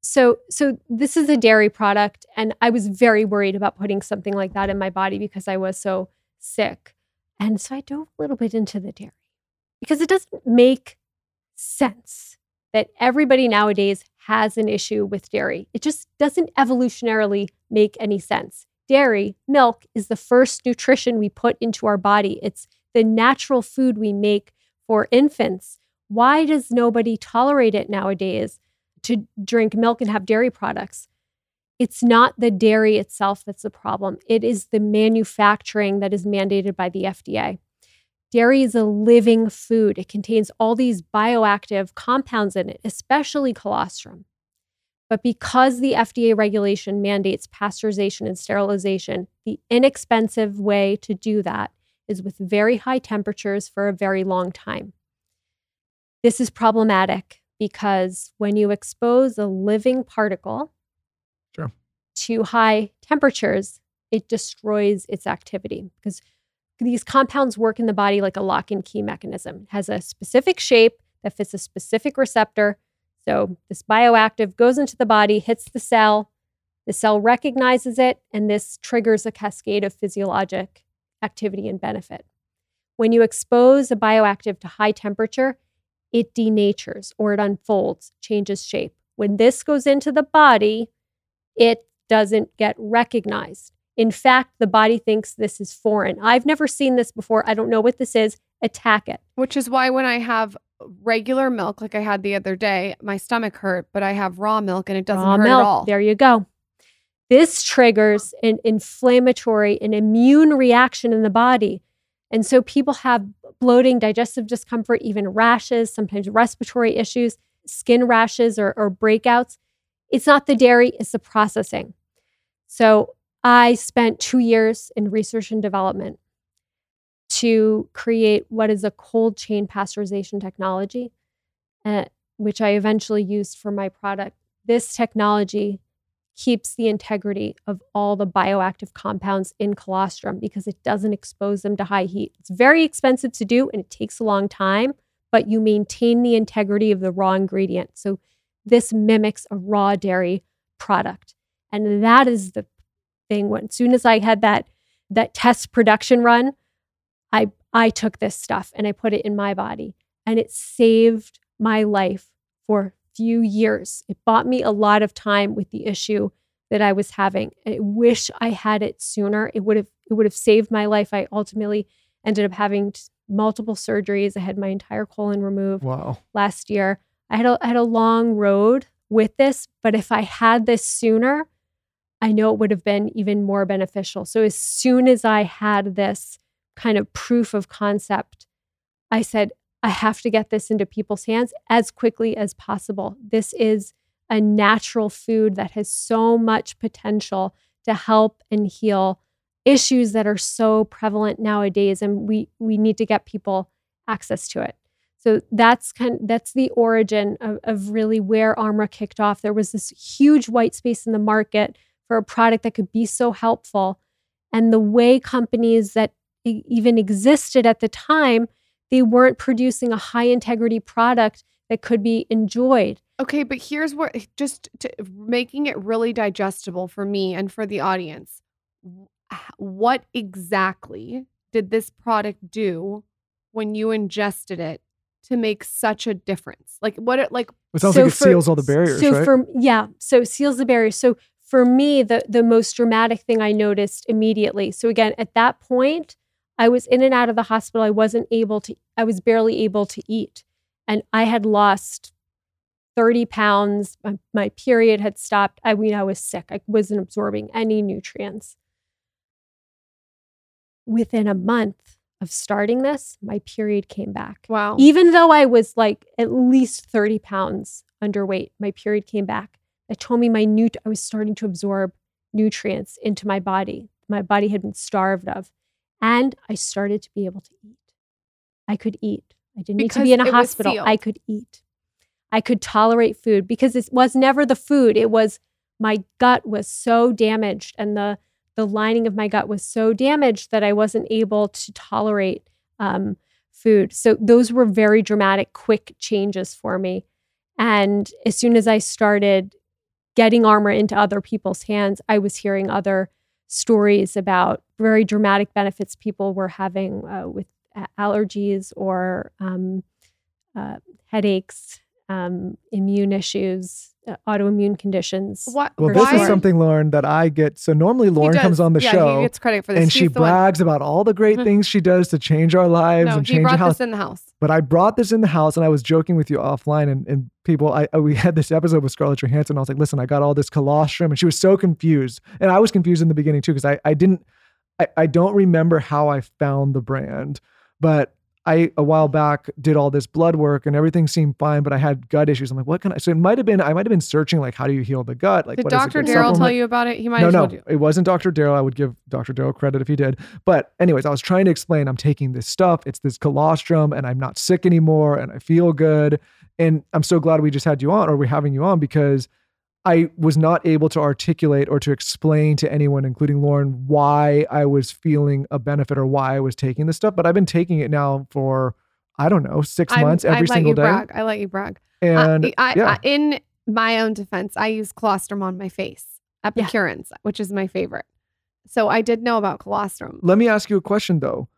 Speaker 6: So so this is a dairy product, and I was very worried about putting something like that in my body because I was so sick, and so I dove a little bit into the dairy because it doesn't make sense that everybody nowadays has an issue with dairy. It just doesn't evolutionarily make any sense. Dairy, milk, is the first nutrition we put into our body. It's the natural food we make for infants. Why does nobody tolerate it nowadays to drink milk and have dairy products? It's not the dairy itself that's the problem. It is the manufacturing that is mandated by the FDA. Dairy is a living food. It contains all these bioactive compounds in it, especially colostrum. But because the FDA regulation mandates pasteurization and sterilization, the inexpensive way to do that is with very high temperatures for a very long time. This is problematic because when you expose a living particle
Speaker 7: Sure.
Speaker 6: to high temperatures, it destroys its activity because these compounds work in the body like a lock and key mechanism. It has a specific shape that fits a specific receptor. So this bioactive goes into the body, hits the cell, the cell recognizes it, and this triggers a cascade of physiologic activity and benefit. When you expose a bioactive to high temperature, it denatures or it unfolds, changes shape. When this goes into the body, it doesn't get recognized. In fact, the body thinks this is foreign. I've never seen this before. I don't know what this is. Attack it.
Speaker 9: Which is why when I have regular milk, like I had the other day, my stomach hurt, but I have raw milk and it doesn't
Speaker 6: Raw
Speaker 9: hurt
Speaker 6: milk.
Speaker 9: at all.
Speaker 6: There you go. This triggers an inflammatory and immune reaction in the body. And so people have bloating, digestive discomfort, even rashes, sometimes respiratory issues, skin rashes or, or breakouts. It's not the dairy, it's the processing. So I spent two years in research and development to create what is a cold chain pasteurization technology, uh, which I eventually used for my product. This technology keeps the integrity of all the bioactive compounds in colostrum because it doesn't expose them to high heat. It's very expensive to do and it takes a long time, but you maintain the integrity of the raw ingredient. So this mimics a raw dairy product. And that is the thing when as soon as I had that that test production run, I I took this stuff and I put it in my body and it saved my life for few years. It bought me a lot of time with the issue that I was having. I wish I had it sooner. It would have it would have saved my life. I ultimately ended up having t- multiple surgeries. I had my entire colon removed
Speaker 7: Wow.
Speaker 6: last year. I had a, I had a long road with this, but if I had this sooner, I know it would have been even more beneficial. So as soon as I had this kind of proof of concept, I said, I have to get this into people's hands as quickly as possible. This is a natural food that has so much potential to help and heal issues that are so prevalent nowadays and we we need to get people access to it. So that's kind that's the origin of, of really where Armra kicked off. There was this huge white space in the market for a product that could be so helpful. And the way companies that even existed at the time, they weren't producing a high integrity product that could be enjoyed.
Speaker 9: Okay, but here's what just to, making it really digestible for me and for the audience. What exactly did this product do when you ingested it to make such a difference? Like what it like
Speaker 7: It sounds
Speaker 6: So
Speaker 7: like it
Speaker 6: for-
Speaker 7: seals all the barriers,
Speaker 6: so
Speaker 7: right?
Speaker 6: for yeah, so it seals the barriers. So for me, the the most dramatic thing I noticed immediately. So again, at that point, I was in and out of the hospital. I wasn't able to. I was barely able to eat, and I had lost thirty pounds. My, my period had stopped. I mean, I was sick. I wasn't absorbing any nutrients. Within a month of starting this, my period came back.
Speaker 9: wow.
Speaker 6: Even though I was like at least 30 pounds underweight, my period came back. It told me my new I was starting to absorb nutrients into my body. My body had been starved of. And I started to be able to eat. I could eat. I didn't need to be in a hospital. I could eat. I could tolerate food because it was never the food. It was my gut was so damaged and the the lining of my gut was so damaged that I wasn't able to tolerate um, food. So those were very dramatic, quick changes for me. And as soon as I started getting Armra into other people's hands, I was hearing other stories about very dramatic benefits people were having uh, with allergies or um, uh, headaches, um, immune issues, uh, autoimmune conditions.
Speaker 9: What?
Speaker 7: Well,
Speaker 6: for
Speaker 7: this is something, Lauryn, that I get. So normally
Speaker 9: Lauryn
Speaker 7: comes on the
Speaker 9: yeah,
Speaker 7: show
Speaker 9: He gets credit for this.
Speaker 7: and she
Speaker 9: He's the one-
Speaker 7: brags about all the great things she does to change our lives
Speaker 9: No,
Speaker 7: and change the
Speaker 9: brought
Speaker 7: house.
Speaker 9: this in the house.
Speaker 7: But I brought this in the house and I was joking with you offline and, and people, I, I- we had this episode with Scarlett Johansson. I was like, listen, I got all this colostrum and she was so confused. And I was confused in the beginning too, because I, I didn't, I, I don't remember how I found the brand, but I, a while back did all this blood work and everything seemed fine, but I had gut issues. I'm like, what can I, so it might've been, I might've been searching like, how do you heal the gut? Like,
Speaker 9: Did
Speaker 7: what is a
Speaker 9: Dr.
Speaker 7: good
Speaker 9: Daryl tell you about it? He might
Speaker 7: no,
Speaker 9: have
Speaker 7: no,
Speaker 9: told you.
Speaker 7: it wasn't Dr. Daryl. I would give Dr. Daryl credit if he did. But anyways, I was trying to explain I'm taking this stuff. It's this colostrum and I'm not sick anymore and I feel good. And I'm so glad we just had you on or we're having you on because I was not able to articulate or to explain to anyone, including Lauryn, why I was feeling a benefit or why I was taking this stuff. But I've been taking it now for, I don't know, 6
Speaker 9: I'm-
Speaker 7: months every single day.
Speaker 9: Brag. I let you brag.
Speaker 7: And
Speaker 9: I, I,
Speaker 7: yeah.
Speaker 9: I- in my own defense, I use colostrum on my face, Epicurens, which is my favorite. So I did know about colostrum.
Speaker 7: Let me ask you a question though.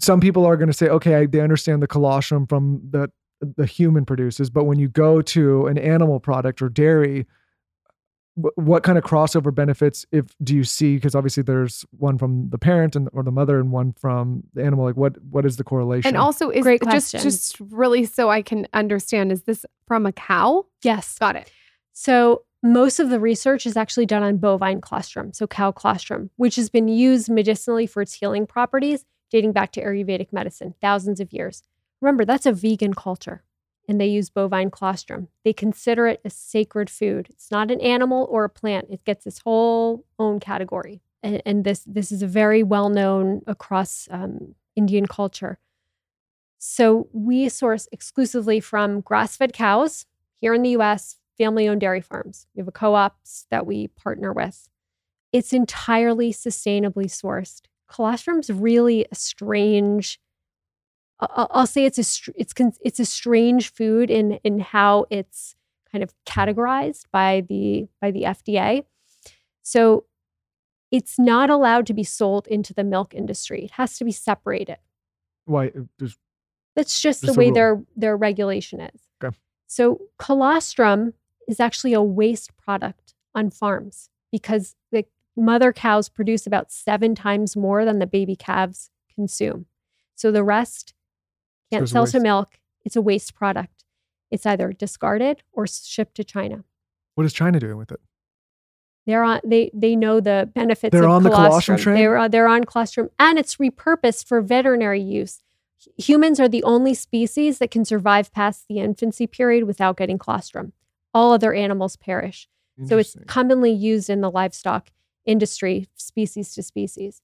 Speaker 7: Some people are going to say, okay, I, they understand the colostrum from the the human produces, but when you go to an animal product or dairy, what kind of crossover benefits if do you see? Because obviously there's one from the parent and or the mother and one from the animal. Like what what is the correlation?
Speaker 9: And also, is
Speaker 6: Great
Speaker 9: just
Speaker 6: question.
Speaker 9: just really so I can understand, is this from a cow?
Speaker 6: Yes.
Speaker 9: Got it.
Speaker 6: So most of the research is actually done on bovine colostrum, so cow colostrum, which has been used medicinally for its healing properties dating back to Ayurvedic medicine, thousands of years. Remember, that's a vegan culture, and they use bovine colostrum. They consider it a sacred food. It's not an animal or a plant. It gets its whole own category, and, and this this is a very well known across um, Indian culture. So we source exclusively from grass fed cows here in the US, family owned dairy farms. We have a co ops that we partner with. It's entirely sustainably sourced. Colostrum's really a strange. I'll say it's a it's it's a strange food in in how it's kind of categorized by the by the FDA. So it's not allowed to be sold into the milk industry. It has to be separated.
Speaker 7: why uh, there's
Speaker 6: That's just
Speaker 7: Just
Speaker 6: the way their their regulation is.
Speaker 7: Okay.
Speaker 6: So colostrum is actually a waste product on farms because the mother cows produce about seven times more than the baby calves consume. So the rest can't sell to milk. It's a waste product. It's either discarded or shipped to China.
Speaker 7: what is China doing with it?
Speaker 6: They're on. They they know the benefits.
Speaker 7: They're
Speaker 6: of
Speaker 7: on the colostrum
Speaker 6: colostrum.
Speaker 7: train?
Speaker 6: They're uh, they're on colostrum, and it's repurposed for veterinary use. Humans are the only species that can survive past the infancy period without getting colostrum. All other animals perish. So it's commonly used in the livestock industry, species to species.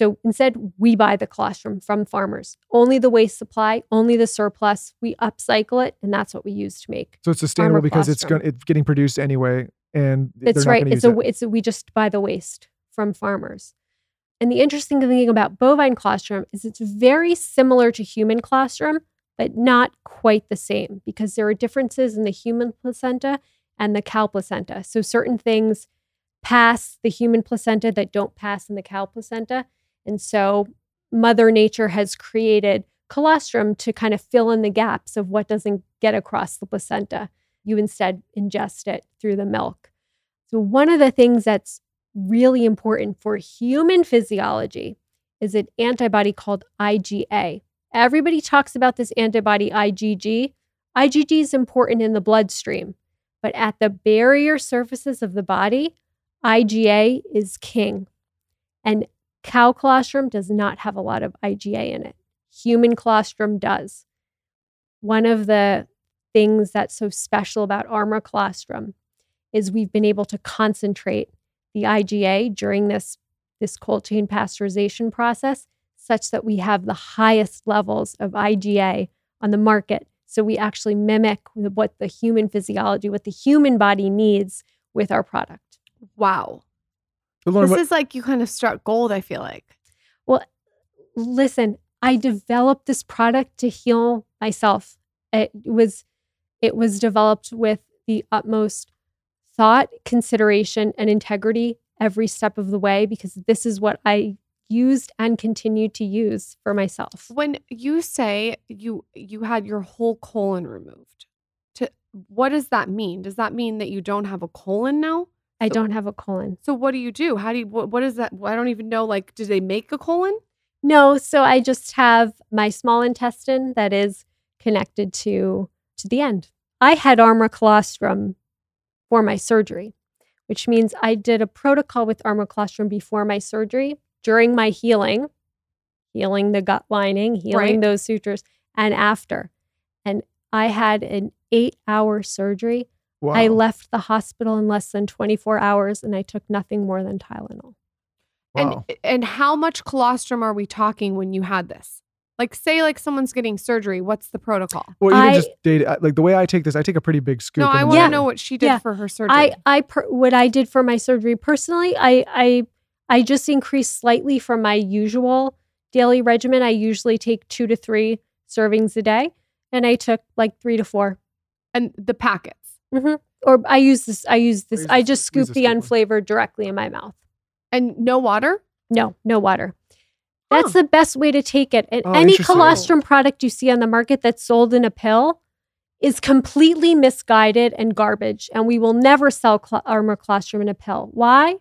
Speaker 6: So instead, we buy the colostrum from farmers. Only the waste supply, only the surplus. We upcycle it, and that's what we use to make.
Speaker 7: so it's sustainable because it's going it's getting produced anyway, and
Speaker 6: It's right. It's
Speaker 7: use
Speaker 6: a
Speaker 7: it.
Speaker 6: it's a, we just buy the waste from farmers. And the interesting thing about bovine colostrum is it's very similar to human colostrum, but not quite the same because there are differences in the human placenta and the cow placenta. So certain things pass the human placenta that don't pass in the cow placenta. And so Mother Nature has created colostrum to kind of fill in the gaps of what doesn't get across the placenta. You instead ingest it through the milk. So, one of the things that's really important for human physiology is an antibody called IgA. Everybody talks about this antibody IgG. IgG is important in the bloodstream, but at the barrier surfaces of the body, IgA is king. And cow colostrum does not have a lot of IgA in it. Human colostrum does. One of the things that's so special about Armra colostrum is we've been able to concentrate the IgA during this, this cold chain pasteurization process such that we have the highest levels of IgA on the market. So we actually mimic what the human physiology, what the human body needs with our product.
Speaker 9: Wow.
Speaker 7: But Lauryn,
Speaker 9: this
Speaker 7: what-
Speaker 9: is like you kind of struck gold, I feel like.
Speaker 6: Well, listen, I developed this product to heal myself. It was it was developed with the utmost thought, consideration, and integrity every step of the way because this is what I used and continue to use for myself.
Speaker 9: When you say you you had your whole colon removed, to what does that mean? Does that mean that you don't have a colon now?
Speaker 6: I don't have a colon.
Speaker 9: So what do you do? How do you what, what is that? I don't even know like do they make a colon?
Speaker 6: No, so I just have my small intestine that is connected to to the end. I had Armra colostrum for my surgery, which means I did a protocol with Armra colostrum before my surgery, during my healing, healing the gut lining, healing
Speaker 9: Right.
Speaker 6: those sutures, and after. And I had an eight hour surgery.
Speaker 7: Wow.
Speaker 6: I left the hospital in less than 24 hours and I took nothing more than Tylenol.
Speaker 7: Wow.
Speaker 9: And and how much colostrum are we talking when you had this? Like say like someone's getting surgery, what's the protocol?
Speaker 7: Or even
Speaker 6: I-
Speaker 7: just date uh, like the way I take this, I take a pretty big scoop.
Speaker 9: No, I want to
Speaker 6: Yeah.
Speaker 9: know what she did
Speaker 6: Yeah.
Speaker 9: for her surgery.
Speaker 6: I I per, what I did for my surgery personally, I I I just increased slightly from my usual daily regimen. I usually take 2 to 3 servings a day and I took like 3 to 4.
Speaker 9: and the packets.
Speaker 6: Or I use this I use this
Speaker 7: use
Speaker 6: I just scoop
Speaker 7: the
Speaker 6: the
Speaker 7: scoop one.
Speaker 6: unflavored directly in my mouth.
Speaker 9: And no water?
Speaker 6: No, no water. That's
Speaker 9: Huh.
Speaker 6: the best way to take it. And
Speaker 7: Oh,
Speaker 6: any colostrum product you see on the market that's sold in a pill is completely misguided and garbage. And we will never sell cl- Armra colostrum in a pill. Why?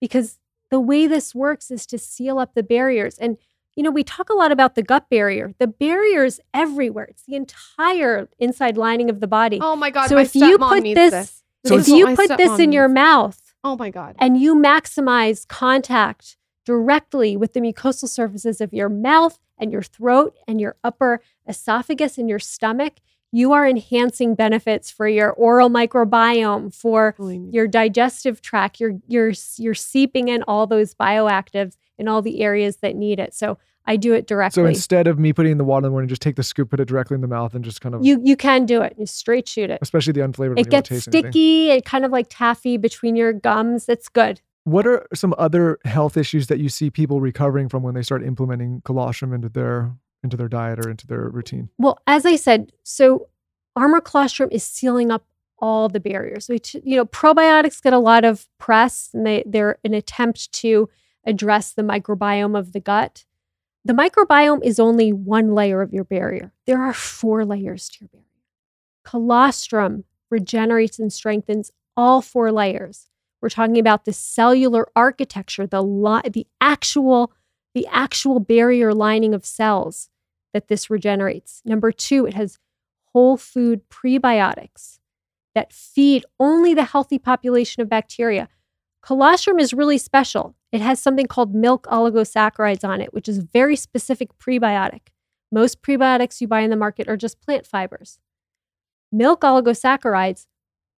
Speaker 6: Because the way this works is to seal up the barriers. And, you know, we talk a lot about the gut barrier. The barrier is everywhere, it's the entire inside lining of the body.
Speaker 9: Oh my god,
Speaker 6: So
Speaker 9: my
Speaker 6: if you put this-
Speaker 9: this.
Speaker 7: So
Speaker 6: if you put this in your mouth,
Speaker 9: Oh my god.
Speaker 6: and you maximize contact directly with the mucosal surfaces of your mouth and your throat and your upper esophagus and your stomach, you are enhancing benefits for your oral microbiome, for your digestive tract. You're you're you're seeping in all those bioactives in all the areas that need it. So I do it directly.
Speaker 7: So instead of me putting in the water in the morning, just take the scoop, put it directly in the mouth, and just kind of,
Speaker 6: you you can do it. You straight shoot it.
Speaker 7: especially the unflavored.
Speaker 6: It gets
Speaker 7: taste
Speaker 6: sticky and kind of like taffy between your gums. It's good.
Speaker 7: What are some other health issues that you see people recovering from when they start implementing colostrum into their into their diet or into their routine?
Speaker 6: Well, as I said, so Armra colostrum is sealing up all the barriers. Which you know, probiotics get a lot of press, and they they're an attempt to address the microbiome of the gut. The microbiome is only one layer of your barrier. There are four layers to your barrier. Colostrum regenerates and strengthens all four layers. We're talking about the cellular architecture, the li- the actual the actual barrier lining of cells that this regenerates. Number two, it has whole food prebiotics that feed only the healthy population of bacteria. Colostrum is really special. It has something called milk oligosaccharides on it, which is a very specific prebiotic. Most prebiotics you buy in the market are just plant fibers. Milk oligosaccharides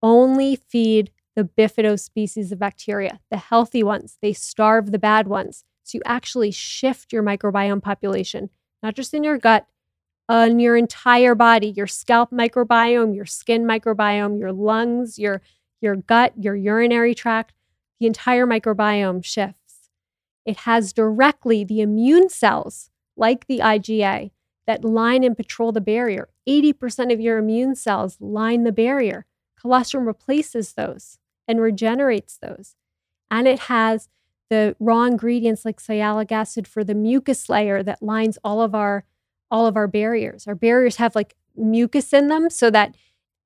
Speaker 6: only feed the bifido species of bacteria, the healthy ones. They starve the bad ones. So you actually shift your microbiome population, not just in your gut, on your entire body, your scalp microbiome, your skin microbiome, your lungs, your your gut, your urinary tract, the entire microbiome shifts. It has directly the immune cells, like the IgA, that line and patrol the barrier. 80% of your immune cells line the barrier. Colostrum replaces those and regenerates those. And it has the raw ingredients like sialic acid for the mucus layer that lines all of our all of our barriers. Our barriers have like mucus in them so that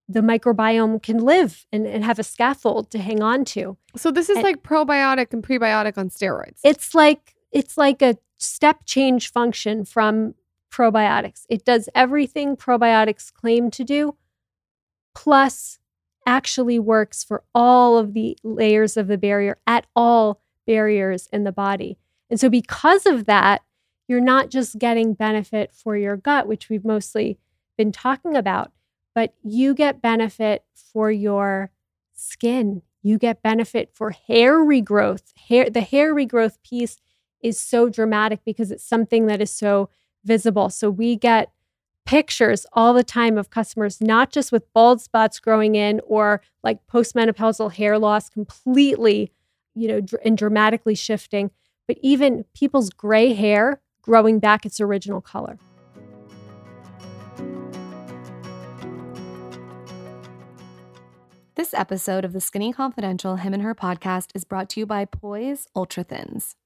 Speaker 6: the microbiome can live and, and have a scaffold to hang on to.
Speaker 9: So this is
Speaker 6: And-
Speaker 9: like probiotic and prebiotic on steroids.
Speaker 6: It's like it's like a step change function from probiotics. It does everything probiotics claim to do, plus actually works for all of the layers of the barrier at all barriers in the body. And so because of that, you're not just getting benefit for your gut, which we've mostly been talking about, but you get benefit for your skin. You get benefit for hair regrowth. Hair the hair regrowth piece is so dramatic because it's something that is so visible. So we get pictures all the time of customers not just with bald spots growing in or like postmenopausal hair loss completely, you know, dr- and dramatically shifting, but even people's gray hair growing back its original color.
Speaker 2: This episode of the Skinny Confidential Him and Her podcast is brought to you by Poise Ultra Thins.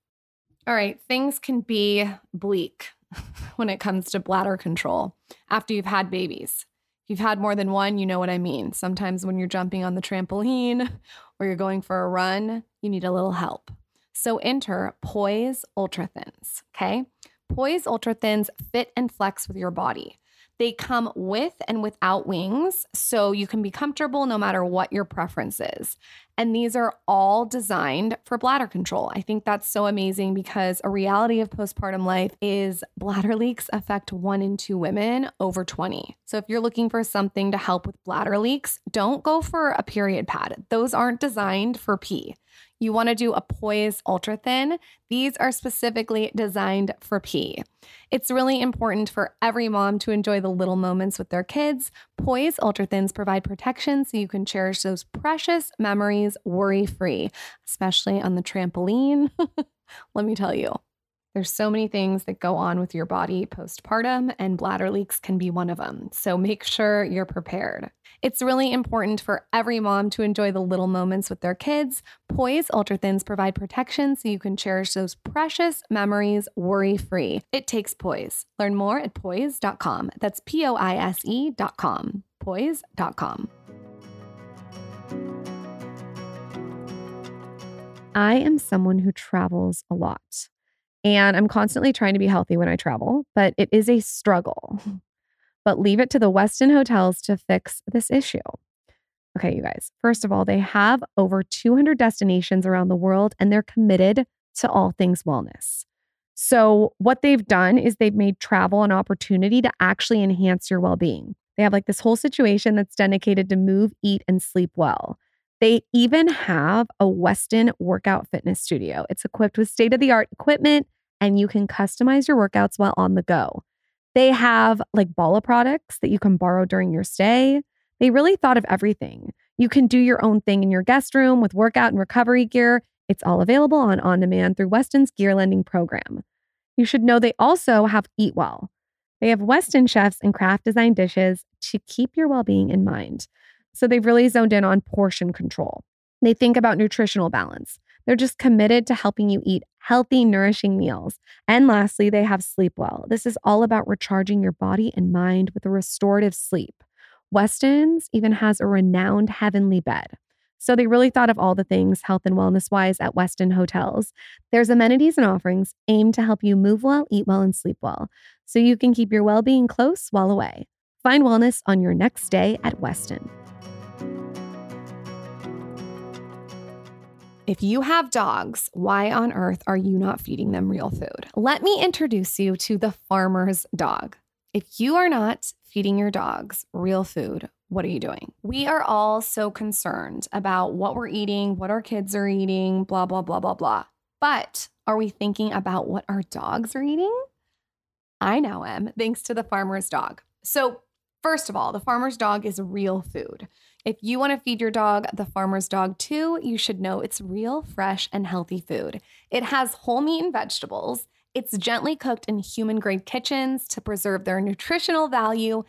Speaker 2: All right, things can be bleak when it comes to bladder control after you've had babies. You've had more than one, you know what I mean. Sometimes when you're jumping on the trampoline or you're going for a run, you need a little help. So enter Poise Ultra Thins, okay? Poise Ultra Thins fit and flex with your body. They come with and without wings, so you can be comfortable no matter what your preference is. And these are all designed for bladder control. I think that's so amazing because a reality of postpartum life is bladder leaks affect one in two women over 20. So if you're looking for something to help with bladder leaks, don't go for a period pad. Those aren't designed for pee you want to do a Poise Ultra Thin. These are specifically designed for pee. It's really important for every mom to enjoy the little moments with their kids. Poise Ultra Thins provide protection so you can cherish those precious memories worry free, especially on the trampoline. Let me tell you. There's so many things that go on with your body postpartum, and bladder leaks can be one of them. So make sure you're prepared. It's really important for every mom to enjoy the little moments with their kids. Poise Ultra Thins provide protection so you can cherish those precious memories worry free. It takes poise. Learn more at poise.com. That's P O I S E.com. Poise.com.
Speaker 8: I am someone who travels a lot. And I'm constantly trying to be healthy when I travel, but it is a struggle. But leave it to the Westin hotels to fix this issue. Okay, you guys, first of all, they have over 200 destinations around the world and they're committed to all things wellness. So, what they've done is they've made travel an opportunity to actually enhance your well being. They have like this whole situation that's dedicated to move, eat, and sleep well. They even have a Westin workout fitness studio. It's equipped with state of the art equipment and you can customize your workouts while on the go. They have like Bala products that you can borrow during your stay. They really thought of everything. You can do your own thing in your guest room with workout and recovery gear. It's all available on on demand through Westin's gear lending program. You should know they also have Eat Well. They have Westin chefs and craft design dishes to keep your well being in mind. So they've really zoned in on portion control. They think about nutritional balance. They're just committed to helping you eat healthy, nourishing meals. And lastly, they have Sleep Well. This is all about recharging your body and mind with a restorative sleep. Westin's even has a renowned heavenly bed. So they really thought of all the things health and wellness wise at Westin hotels. There's amenities and offerings aimed to help you move well, eat well, and sleep well, so you can keep your well being close while away. Find wellness on your next day at Westin.
Speaker 2: If you have dogs, why on earth are you not feeding them real food? Let me introduce you to the farmer's dog. If you are not feeding your dogs real food, what are you doing? We are all so concerned about what we're eating, what our kids are eating, blah, blah, blah, blah, blah. But are we thinking about what our dogs are eating? I now am, thanks to the farmer's dog. So, first of all, the farmer's dog is real food. If you want to feed your dog the farmer's dog too, you should know it's real, fresh, and healthy food. It has whole meat and vegetables. It's gently cooked in human grade kitchens to preserve their nutritional value,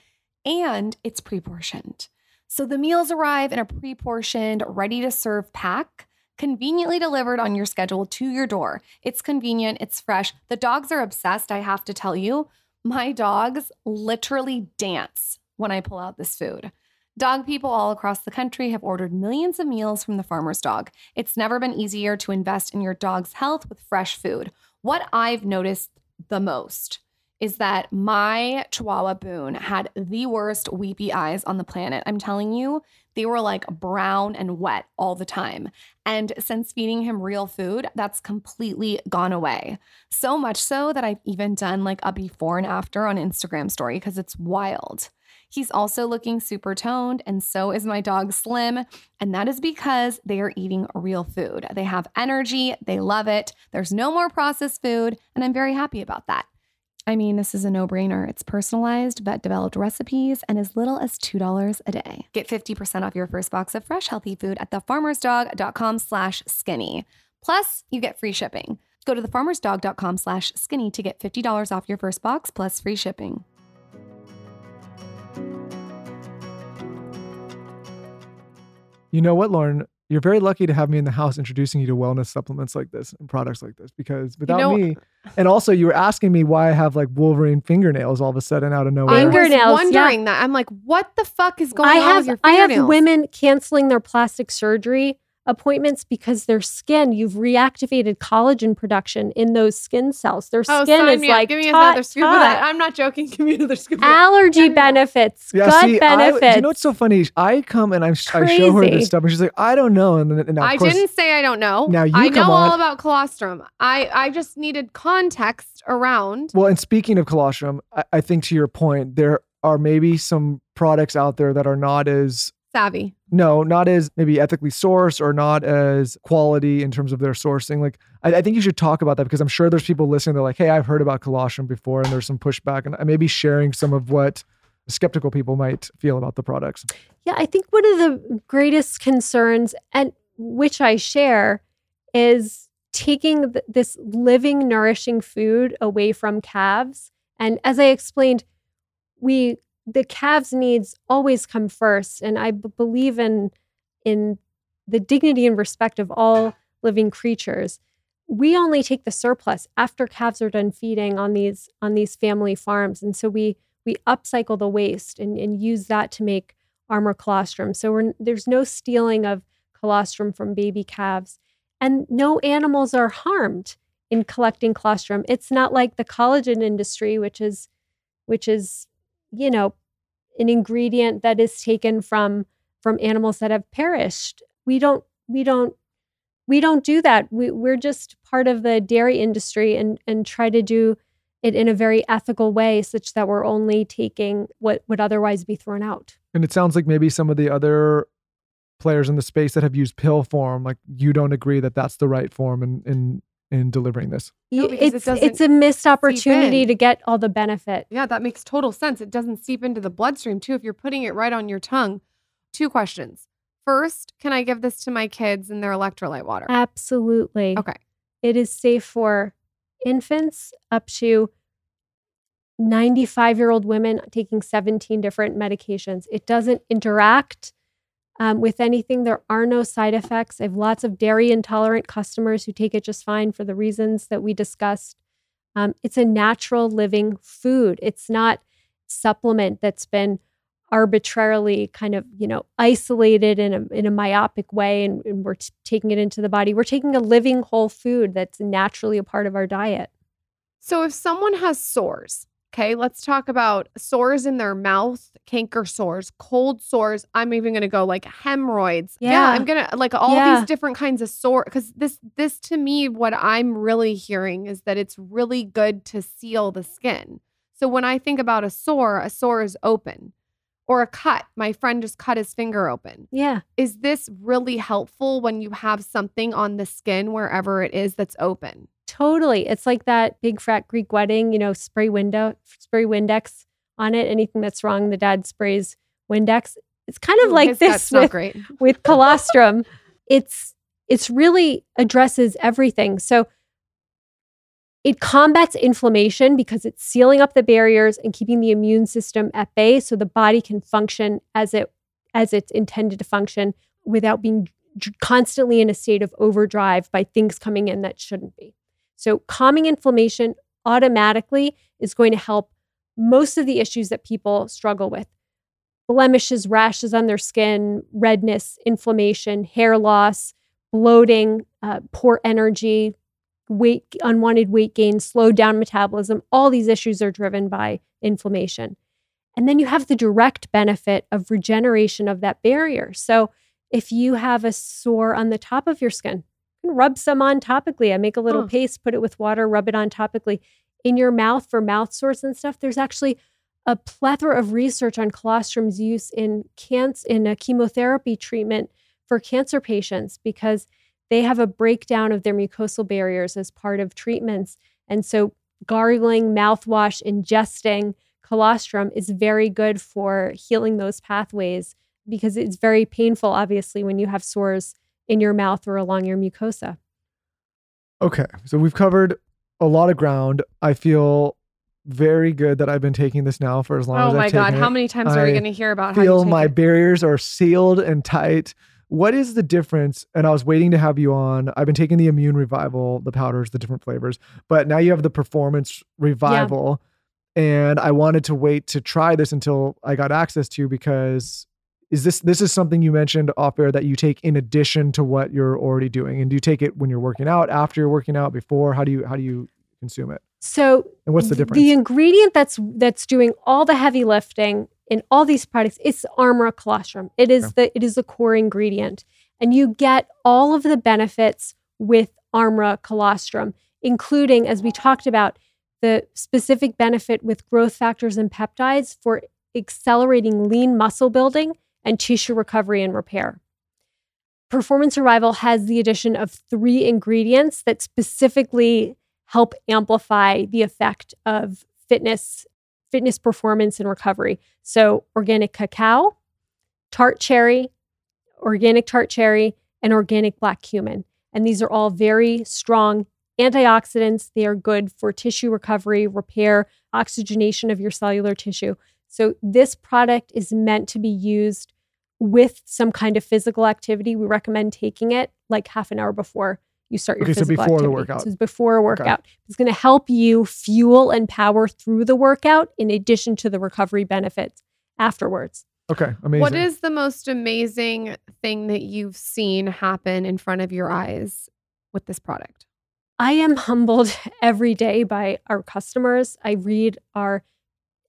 Speaker 2: and it's pre portioned. So the meals arrive in a pre portioned, ready to serve pack, conveniently delivered on your schedule to your door. It's convenient, it's fresh. The dogs are obsessed, I have to tell you. My dogs literally dance when I pull out this food. Dog people all across the country have ordered millions of meals from the farmer's dog. It's never been easier to invest in your dog's health with fresh food. What I've noticed the most is that my Chihuahua Boone had the worst weepy eyes on the planet. I'm telling you, they were like brown and wet all the time. And since feeding him real food, that's completely gone away. So much so that I've even done like a before and after on Instagram story because it's wild. He's also looking super toned, and so is my dog Slim. And that is because they are eating real food. They have energy, they love it. There's no more processed food, and I'm very happy about that. I mean, this is a no brainer. It's personalized, vet developed recipes, and as little as $2 a day. Get 50% off your first box of fresh, healthy food at thefarmersdog.com slash skinny. Plus, you get free shipping. Go to thefarmersdog.com slash skinny to get $50 off your first box plus free shipping.
Speaker 7: You know what, Lauryn? you're very lucky to have me in the house introducing you to wellness supplements like this and products like this because without
Speaker 9: know-
Speaker 7: me, and also you were asking me why I have like Wolverine fingernails all of a sudden out of nowhere.
Speaker 9: I was
Speaker 6: Fingernails, yeah.
Speaker 9: wondering that. I'm like, what the fuck is going
Speaker 6: I
Speaker 9: on
Speaker 6: have
Speaker 9: with your fingernails?
Speaker 6: I have
Speaker 9: fingernails?
Speaker 6: women canceling their plastic surgery appointments because their skin you've reactivated collagen production in those skin cells. Their
Speaker 9: Oh,
Speaker 6: skin
Speaker 9: sign
Speaker 6: is
Speaker 9: me up.
Speaker 6: like
Speaker 9: Give me
Speaker 6: taut,
Speaker 9: another scoop of that. I'm not joking. Give me another scoop. of that.
Speaker 6: Allergy benefits,
Speaker 7: Yeah,
Speaker 6: gut
Speaker 7: see,
Speaker 6: benefits.
Speaker 7: do you know what's so funny? I come and I'm, I show her this stuff, and she's like, "I don't know." And then, and now, of
Speaker 9: I
Speaker 7: course,
Speaker 9: didn't say I don't know.
Speaker 7: Now you
Speaker 9: I
Speaker 7: come
Speaker 9: know all about colostrum. I I just needed context around.
Speaker 7: Well, and speaking of colostrum, I, I think to your point, there are maybe some products out there that are not as
Speaker 9: Savvy.
Speaker 7: no, not as maybe ethically sourced or not as quality in terms of their sourcing. Like, I, I think you should talk about that because I'm sure there's people listening. They're like, "Hey, I've heard about colostrum before," and there's some pushback, and maybe sharing some of what skeptical people might feel about the products.
Speaker 6: Yeah, I think one of the greatest concerns, and which I share, is taking th- this living, nourishing food away from calves. And as I explained, we the calves' needs always come first, and I b- believe in in the dignity and respect of all living creatures. We only take the surplus after calves are done feeding on these on these family farms, and so we we upcycle the waste and, and use that to make Armra colostrum. So there's no stealing of colostrum from baby calves, and no animals are harmed in collecting colostrum. It's not like the collagen industry, which is which is you know an ingredient that is taken from from animals that have perished. We don't we don't we don't do that. We, we're just part of the dairy industry and and try to do it in a very ethical way, such that we're only taking what would otherwise be thrown out.
Speaker 7: And it sounds like maybe some of the other players in the space that have used pill form, like you don't agree that that's the right form in in in delivering this.
Speaker 9: No,
Speaker 6: Y-
Speaker 9: because it
Speaker 6: it's
Speaker 9: doesn't
Speaker 6: it's a missed opportunity to get all the benefit.
Speaker 9: Yeah, that makes total sense. It doesn't seep into the bloodstream too if you're putting it right on your tongue. Two questions. First, can I give this to my kids in their electrolyte water?
Speaker 6: Absolutely.
Speaker 9: Okay.
Speaker 6: It is safe for infants up to 95 year old women taking 17 different medications. It doesn't interact um, with anything. There are no side effects. I have lots of dairy intolerant customers who take it just fine for the reasons that we discussed. Um, it's a natural living food. It's not supplement that's been arbitrarily kind of you know isolated in a in a myopic way and, and we're t- taking it into the body we're taking a living whole food that's naturally a part of our diet
Speaker 9: So if someone has sores, okay, let's talk about sores in their mouth, canker sores, cold sores. I'm even gonna go like hemorrhoids.
Speaker 6: Yeah.
Speaker 9: I'm gonna like all
Speaker 6: Yeah.
Speaker 9: these different kinds of sore because this this to me, what I'm really hearing is that it's really good to seal the skin. So when I think about a sore, a sore is open. Or a cut. My friend just cut his finger open.
Speaker 6: yeah
Speaker 9: Is this really helpful when you have something on the skin wherever it is that's open?
Speaker 6: Totally it's like that big frat greek wedding you know spray window spray windex on it anything that's wrong the dad sprays windex. It's kind of like this with,
Speaker 9: great.
Speaker 6: with colostrum. It's it's really addresses everything. So it combats inflammation because it's sealing up the barriers and keeping the immune system at bay so the body can function as it as it's intended to function without being constantly in a state of overdrive by things coming in that shouldn't be so calming inflammation automatically is going to help most of the issues that people struggle with blemishes, rashes on their skin, redness, inflammation, hair loss, bloating, uh, poor energy, weight, unwanted weight gain, slowed down metabolism. All these issues are driven by inflammation. And then you have the direct benefit of regeneration of that barrier. So if you have a sore on the top of your skin, rub some on topically. I make a little
Speaker 9: Huh.
Speaker 6: paste, put it with water, rub it on topically. In your mouth for mouth sores and stuff, there's actually a plethora of research on colostrum's use in cancer in a chemotherapy treatment for cancer patients because they have a breakdown of their mucosal barriers as part of treatments. And so gargling, mouthwash, ingesting colostrum is very good for healing those pathways because it's very painful, obviously, when you have sores in your mouth or along your mucosa.
Speaker 7: Okay, so we've covered a lot of ground. I feel very good that I've been taking this now for as long
Speaker 9: Oh
Speaker 7: as
Speaker 9: my
Speaker 7: I've
Speaker 9: Oh
Speaker 7: my
Speaker 9: God.
Speaker 7: How
Speaker 9: many times are we going to hear about how
Speaker 7: feel
Speaker 9: take
Speaker 7: my
Speaker 9: it?
Speaker 7: barriers are sealed and tight What is the difference? And I was waiting to have you on. I've been taking the immune revival, the powders, the different flavors, but now you have the performance revival. And I wanted to wait to try this until I got access to you because is this this is something you mentioned off air that you take in addition to what you're already doing? And do you take it when you're working out, after you're working out, before? How do you how do you consume it?
Speaker 6: So
Speaker 7: And what's the difference?
Speaker 6: The ingredient that's that's doing all the heavy lifting in all these products is Armra colostrum. It is
Speaker 7: Okay.
Speaker 6: the it is the core ingredient, and you get all of the benefits with Armra colostrum, including as we talked about the specific benefit with growth factors and peptides for accelerating lean muscle building and tissue recovery and repair. Performance Revival has the addition of three ingredients that specifically help amplify the effect of fitness fitness performance and recovery. So, organic cacao, tart cherry, organic tart cherry, and organic black cumin. And these are all very strong antioxidants. They are good for tissue recovery, repair, oxygenation of your cellular tissue. So, this product is meant to be used with some kind of physical activity. We recommend taking it like half an hour before you start your
Speaker 7: Okay, so
Speaker 6: physical
Speaker 7: before the
Speaker 6: activity.
Speaker 7: workout.
Speaker 6: So it's before a
Speaker 7: Okay.
Speaker 6: workout. It's going to help you fuel and power through the workout in addition to the recovery benefits afterwards.
Speaker 7: Okay, amazing.
Speaker 9: What is the most amazing thing that you've seen happen in front of your eyes with this product?
Speaker 6: I am humbled every day by our customers. I read our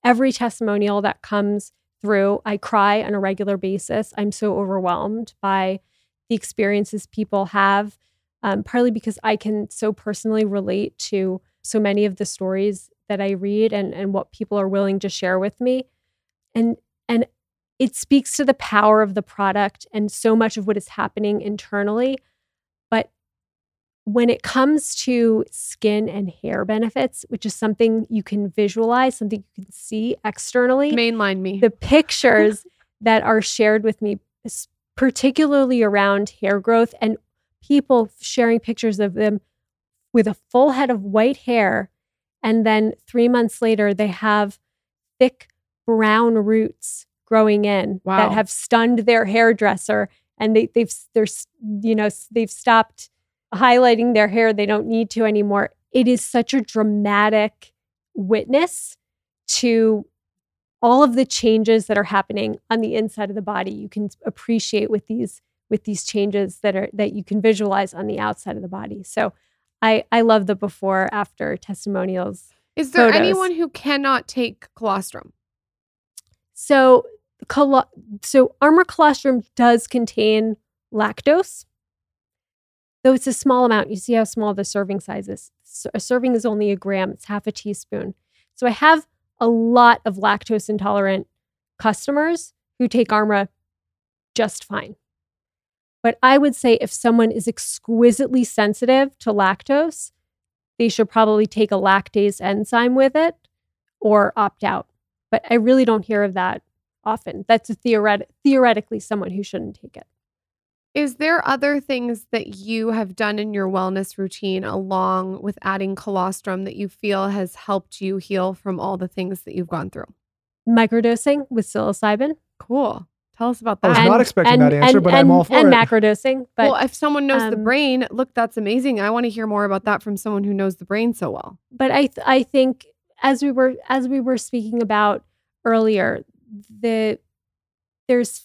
Speaker 6: every testimonial that comes through. I cry on a regular basis. I'm so overwhelmed by the experiences people have, um, partly because I can so personally relate to so many of the stories that I read and, and what people are willing to share with me. And and it speaks to the power of the product and so much of what is happening internally. When it comes to skin and hair benefits, which is something you can visualize, something you can see externally,
Speaker 9: Mainline me.
Speaker 6: the pictures that are shared with me, particularly around hair growth and people sharing pictures of them with a full head of white hair. And then three months later, they have thick brown roots growing in
Speaker 9: Wow.
Speaker 6: that have stunned their hairdresser. And they, they've, they're, you know, they've stopped highlighting their hair. They don't need to anymore. It is such a dramatic witness to all of the changes that are happening on the inside of the body you can appreciate with these with these changes that are that you can visualize on the outside of the body so i i love the before after testimonials
Speaker 9: Is there
Speaker 6: photos.
Speaker 9: anyone who cannot take colostrum?
Speaker 6: so colo- so Armra colostrum does contain lactose though it's a small amount you see how small the serving size is a serving is only a gram it's half a teaspoon so i have a lot of lactose intolerant customers who take armra just fine but i would say if someone is exquisitely sensitive to lactose they should probably take a lactase enzyme with it or opt out but I really don't hear of that often. That's a theoret- theoretically someone who shouldn't take it.
Speaker 9: Is there other things that you have done in your wellness routine along with adding colostrum that you feel has helped you heal from all the things that you've gone through?
Speaker 6: Microdosing with psilocybin.
Speaker 9: Cool. Tell us about that.
Speaker 7: I was
Speaker 9: that.
Speaker 7: not expecting that answer, but I'm all for
Speaker 6: and
Speaker 7: it.
Speaker 6: And macrodosing. But
Speaker 9: well, if someone knows the
Speaker 6: um,
Speaker 9: brain, look, that's amazing. I want to hear more about that from someone who knows the brain so well.
Speaker 6: but I th- I think as we were as we were speaking about earlier, the there's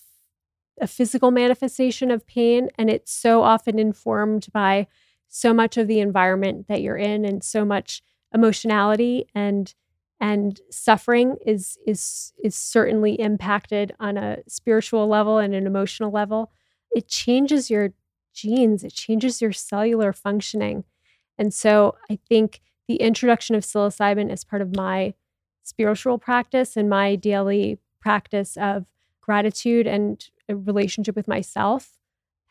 Speaker 6: a physical manifestation of pain, and it's so often informed by so much of the environment that you're in, and so much emotionality and and suffering is is is certainly impacted on a spiritual level and an emotional level. It changes your genes, it changes your cellular functioning, and so I think the introduction of psilocybin as part of my spiritual practice and my daily practice of gratitude and relationship with myself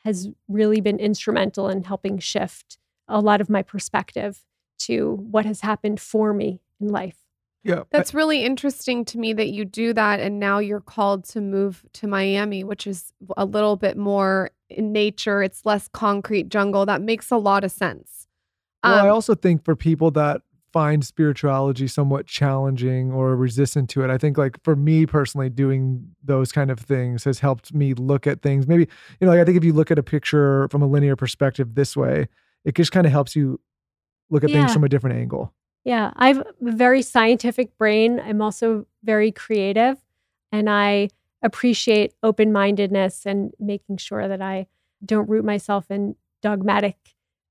Speaker 6: has really been instrumental in helping shift a lot of my perspective to what has happened for me in life.
Speaker 7: Yeah.
Speaker 9: That's really interesting to me that you do that. And now you're called to move to Miami, which is a little bit more in nature. It's less concrete jungle. That makes a lot of sense.
Speaker 7: Well, I
Speaker 9: Um,
Speaker 7: also think for people that find spirituality somewhat challenging or resistant to it. I think like for me personally doing those kind of things has helped me look at things. Maybe, you know, like I think if you look at a picture from a linear perspective this way, it just kind of helps you look at
Speaker 6: Yeah.
Speaker 7: things from a different angle.
Speaker 6: Yeah, I have a very scientific brain. I'm also very creative and I appreciate open mindedness and making sure that I don't root myself in dogmatic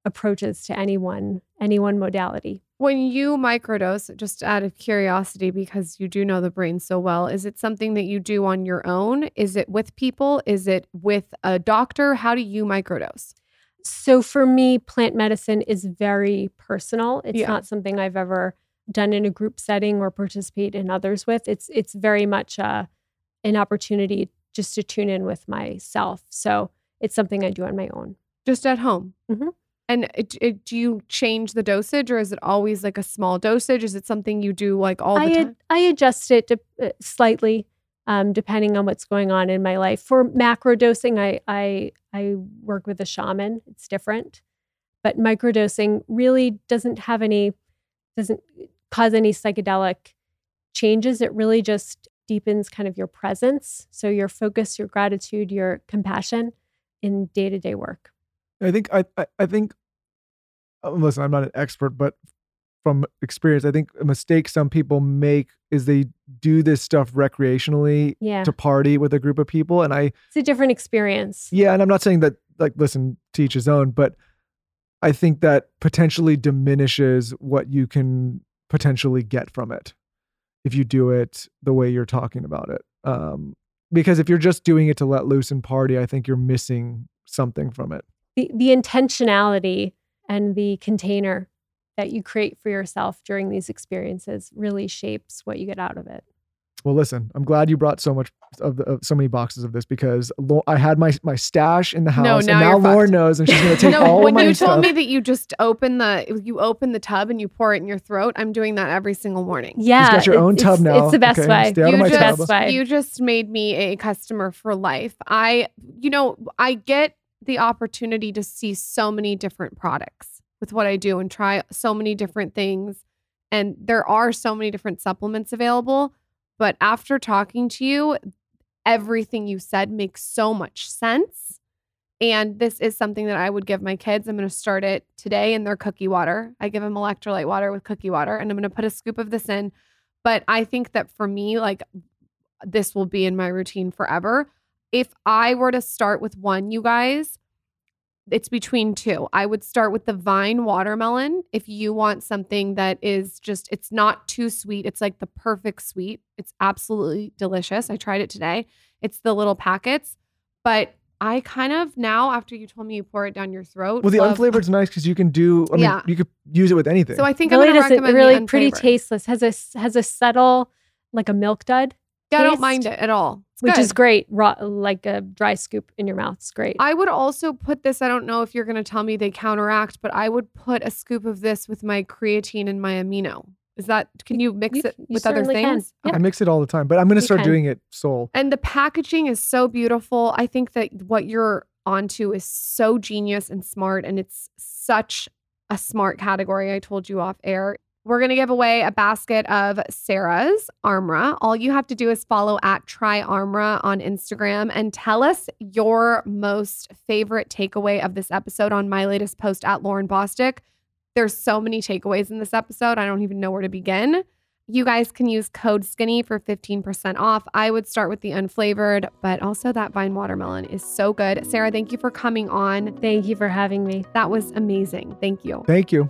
Speaker 6: approaches to any one any one modality.
Speaker 9: When you microdose, just out of curiosity, because you do know the brain so well, is it something that you do on your own? Is it with people? Is it with a doctor? How do you microdose?
Speaker 6: So for me, plant medicine is very personal. It's
Speaker 9: Yeah.
Speaker 6: not something I've ever done in a group setting or participate in others with. It's it's very much a, an opportunity just to tune in with myself. So it's something I do on my own.
Speaker 9: Just at home.
Speaker 6: Mhm.
Speaker 9: And it, it, do you change the dosage or is it always like a small dosage? Is it something you do like all the
Speaker 6: I
Speaker 9: time?
Speaker 6: ad- I adjust it to, uh, slightly um, depending on what's going on in my life. For macro dosing, I I I work with a shaman. It's different, but microdosing really doesn't have any doesn't cause any psychedelic changes. It really just deepens kind of your presence, so your focus, your gratitude, your compassion in day to day work.
Speaker 7: I think I I, I think uh, listen, I'm not an expert, but from experience, I think a mistake some people make is they do this stuff recreationally
Speaker 6: Yeah,
Speaker 7: to party with a group of people. And I
Speaker 6: it's a different experience.
Speaker 7: yeah, and I'm not saying that like listen, to each his own, but I think that potentially diminishes what you can potentially get from it if you do it the way you're talking about it. Um, because if you're just doing it to let loose and party, I think you're missing something from it.
Speaker 6: The the intentionality and the container that you create for yourself during these experiences really shapes what you get out of it.
Speaker 7: Well, listen, I'm glad you brought so much of, the, of so many boxes of this because Lo- I had my my stash in the house,
Speaker 9: No,
Speaker 7: and
Speaker 9: now
Speaker 7: now
Speaker 9: you're
Speaker 7: Lauryn
Speaker 9: fucked.
Speaker 7: knows, and she's gonna take
Speaker 9: no,
Speaker 7: all
Speaker 9: when
Speaker 7: of my
Speaker 9: you
Speaker 7: stuff.
Speaker 9: told me that you just open the you open the tub and you pour it in your throat, I'm doing that every single morning.
Speaker 6: Yeah,
Speaker 7: got your own tub now.
Speaker 6: It's the best
Speaker 7: Okay,
Speaker 6: way.
Speaker 7: stay out of my
Speaker 9: just,
Speaker 6: best way.
Speaker 9: you just made me a customer for life. I, you know, I get the opportunity to see so many different products with what I do and try so many different things. And there are so many different supplements available. But after talking to you, everything you said makes so much sense. And this is something that I would give my kids. I'm going to start it today in their cookie water. I give them electrolyte water with cookie water, and I'm going to put a scoop of this in. But I think that for me, like this will be in my routine forever. If I were to start with one, you guys, it's between two. I would start with the vine watermelon. If you want something that is just, it's not too sweet, it's like the perfect sweet. It's absolutely delicious. I tried it today. It's the little packets, but I kind of now, after you told me you pour it down your throat.
Speaker 7: well, the
Speaker 9: love-
Speaker 7: unflavored's nice because you can do. I mean,
Speaker 9: Yeah.
Speaker 7: you could use it with anything.
Speaker 9: So I think
Speaker 6: really
Speaker 9: I'm going to
Speaker 6: doesn't
Speaker 9: recommend
Speaker 6: really
Speaker 9: the
Speaker 6: pretty tasteless. Has a has a subtle like a milk dud,
Speaker 9: Yeah, I don't mind it at all. It's
Speaker 6: which is great. Raw like a dry scoop in your mouth. It's great.
Speaker 9: I would also put this, I don't know if you're going to tell me they counteract, but I would put a scoop of this with my creatine and my amino. Is that, can you mix
Speaker 6: you-
Speaker 9: it
Speaker 6: you
Speaker 9: with other things?
Speaker 6: Yeah.
Speaker 7: I mix it all the time, but I'm gonna start
Speaker 6: can.
Speaker 7: doing it sole.
Speaker 9: And the packaging is so beautiful. I think that what you're onto is so genius and smart, and it's such a smart category. I told you off air. We're going to give away a basket of Sarah's Armra. All you have to do is follow at Try Armra on Instagram and tell us your most favorite takeaway of this episode on my latest post at Lauryn Bosstick. There's so many takeaways in this episode. I don't even know where to begin. You guys can use code skinny for 15% off. I would start with the unflavored, but also that vine watermelon is so good. Sarah, thank you for coming on.
Speaker 6: Thank you for having me.
Speaker 9: That was amazing. Thank you.
Speaker 7: Thank you.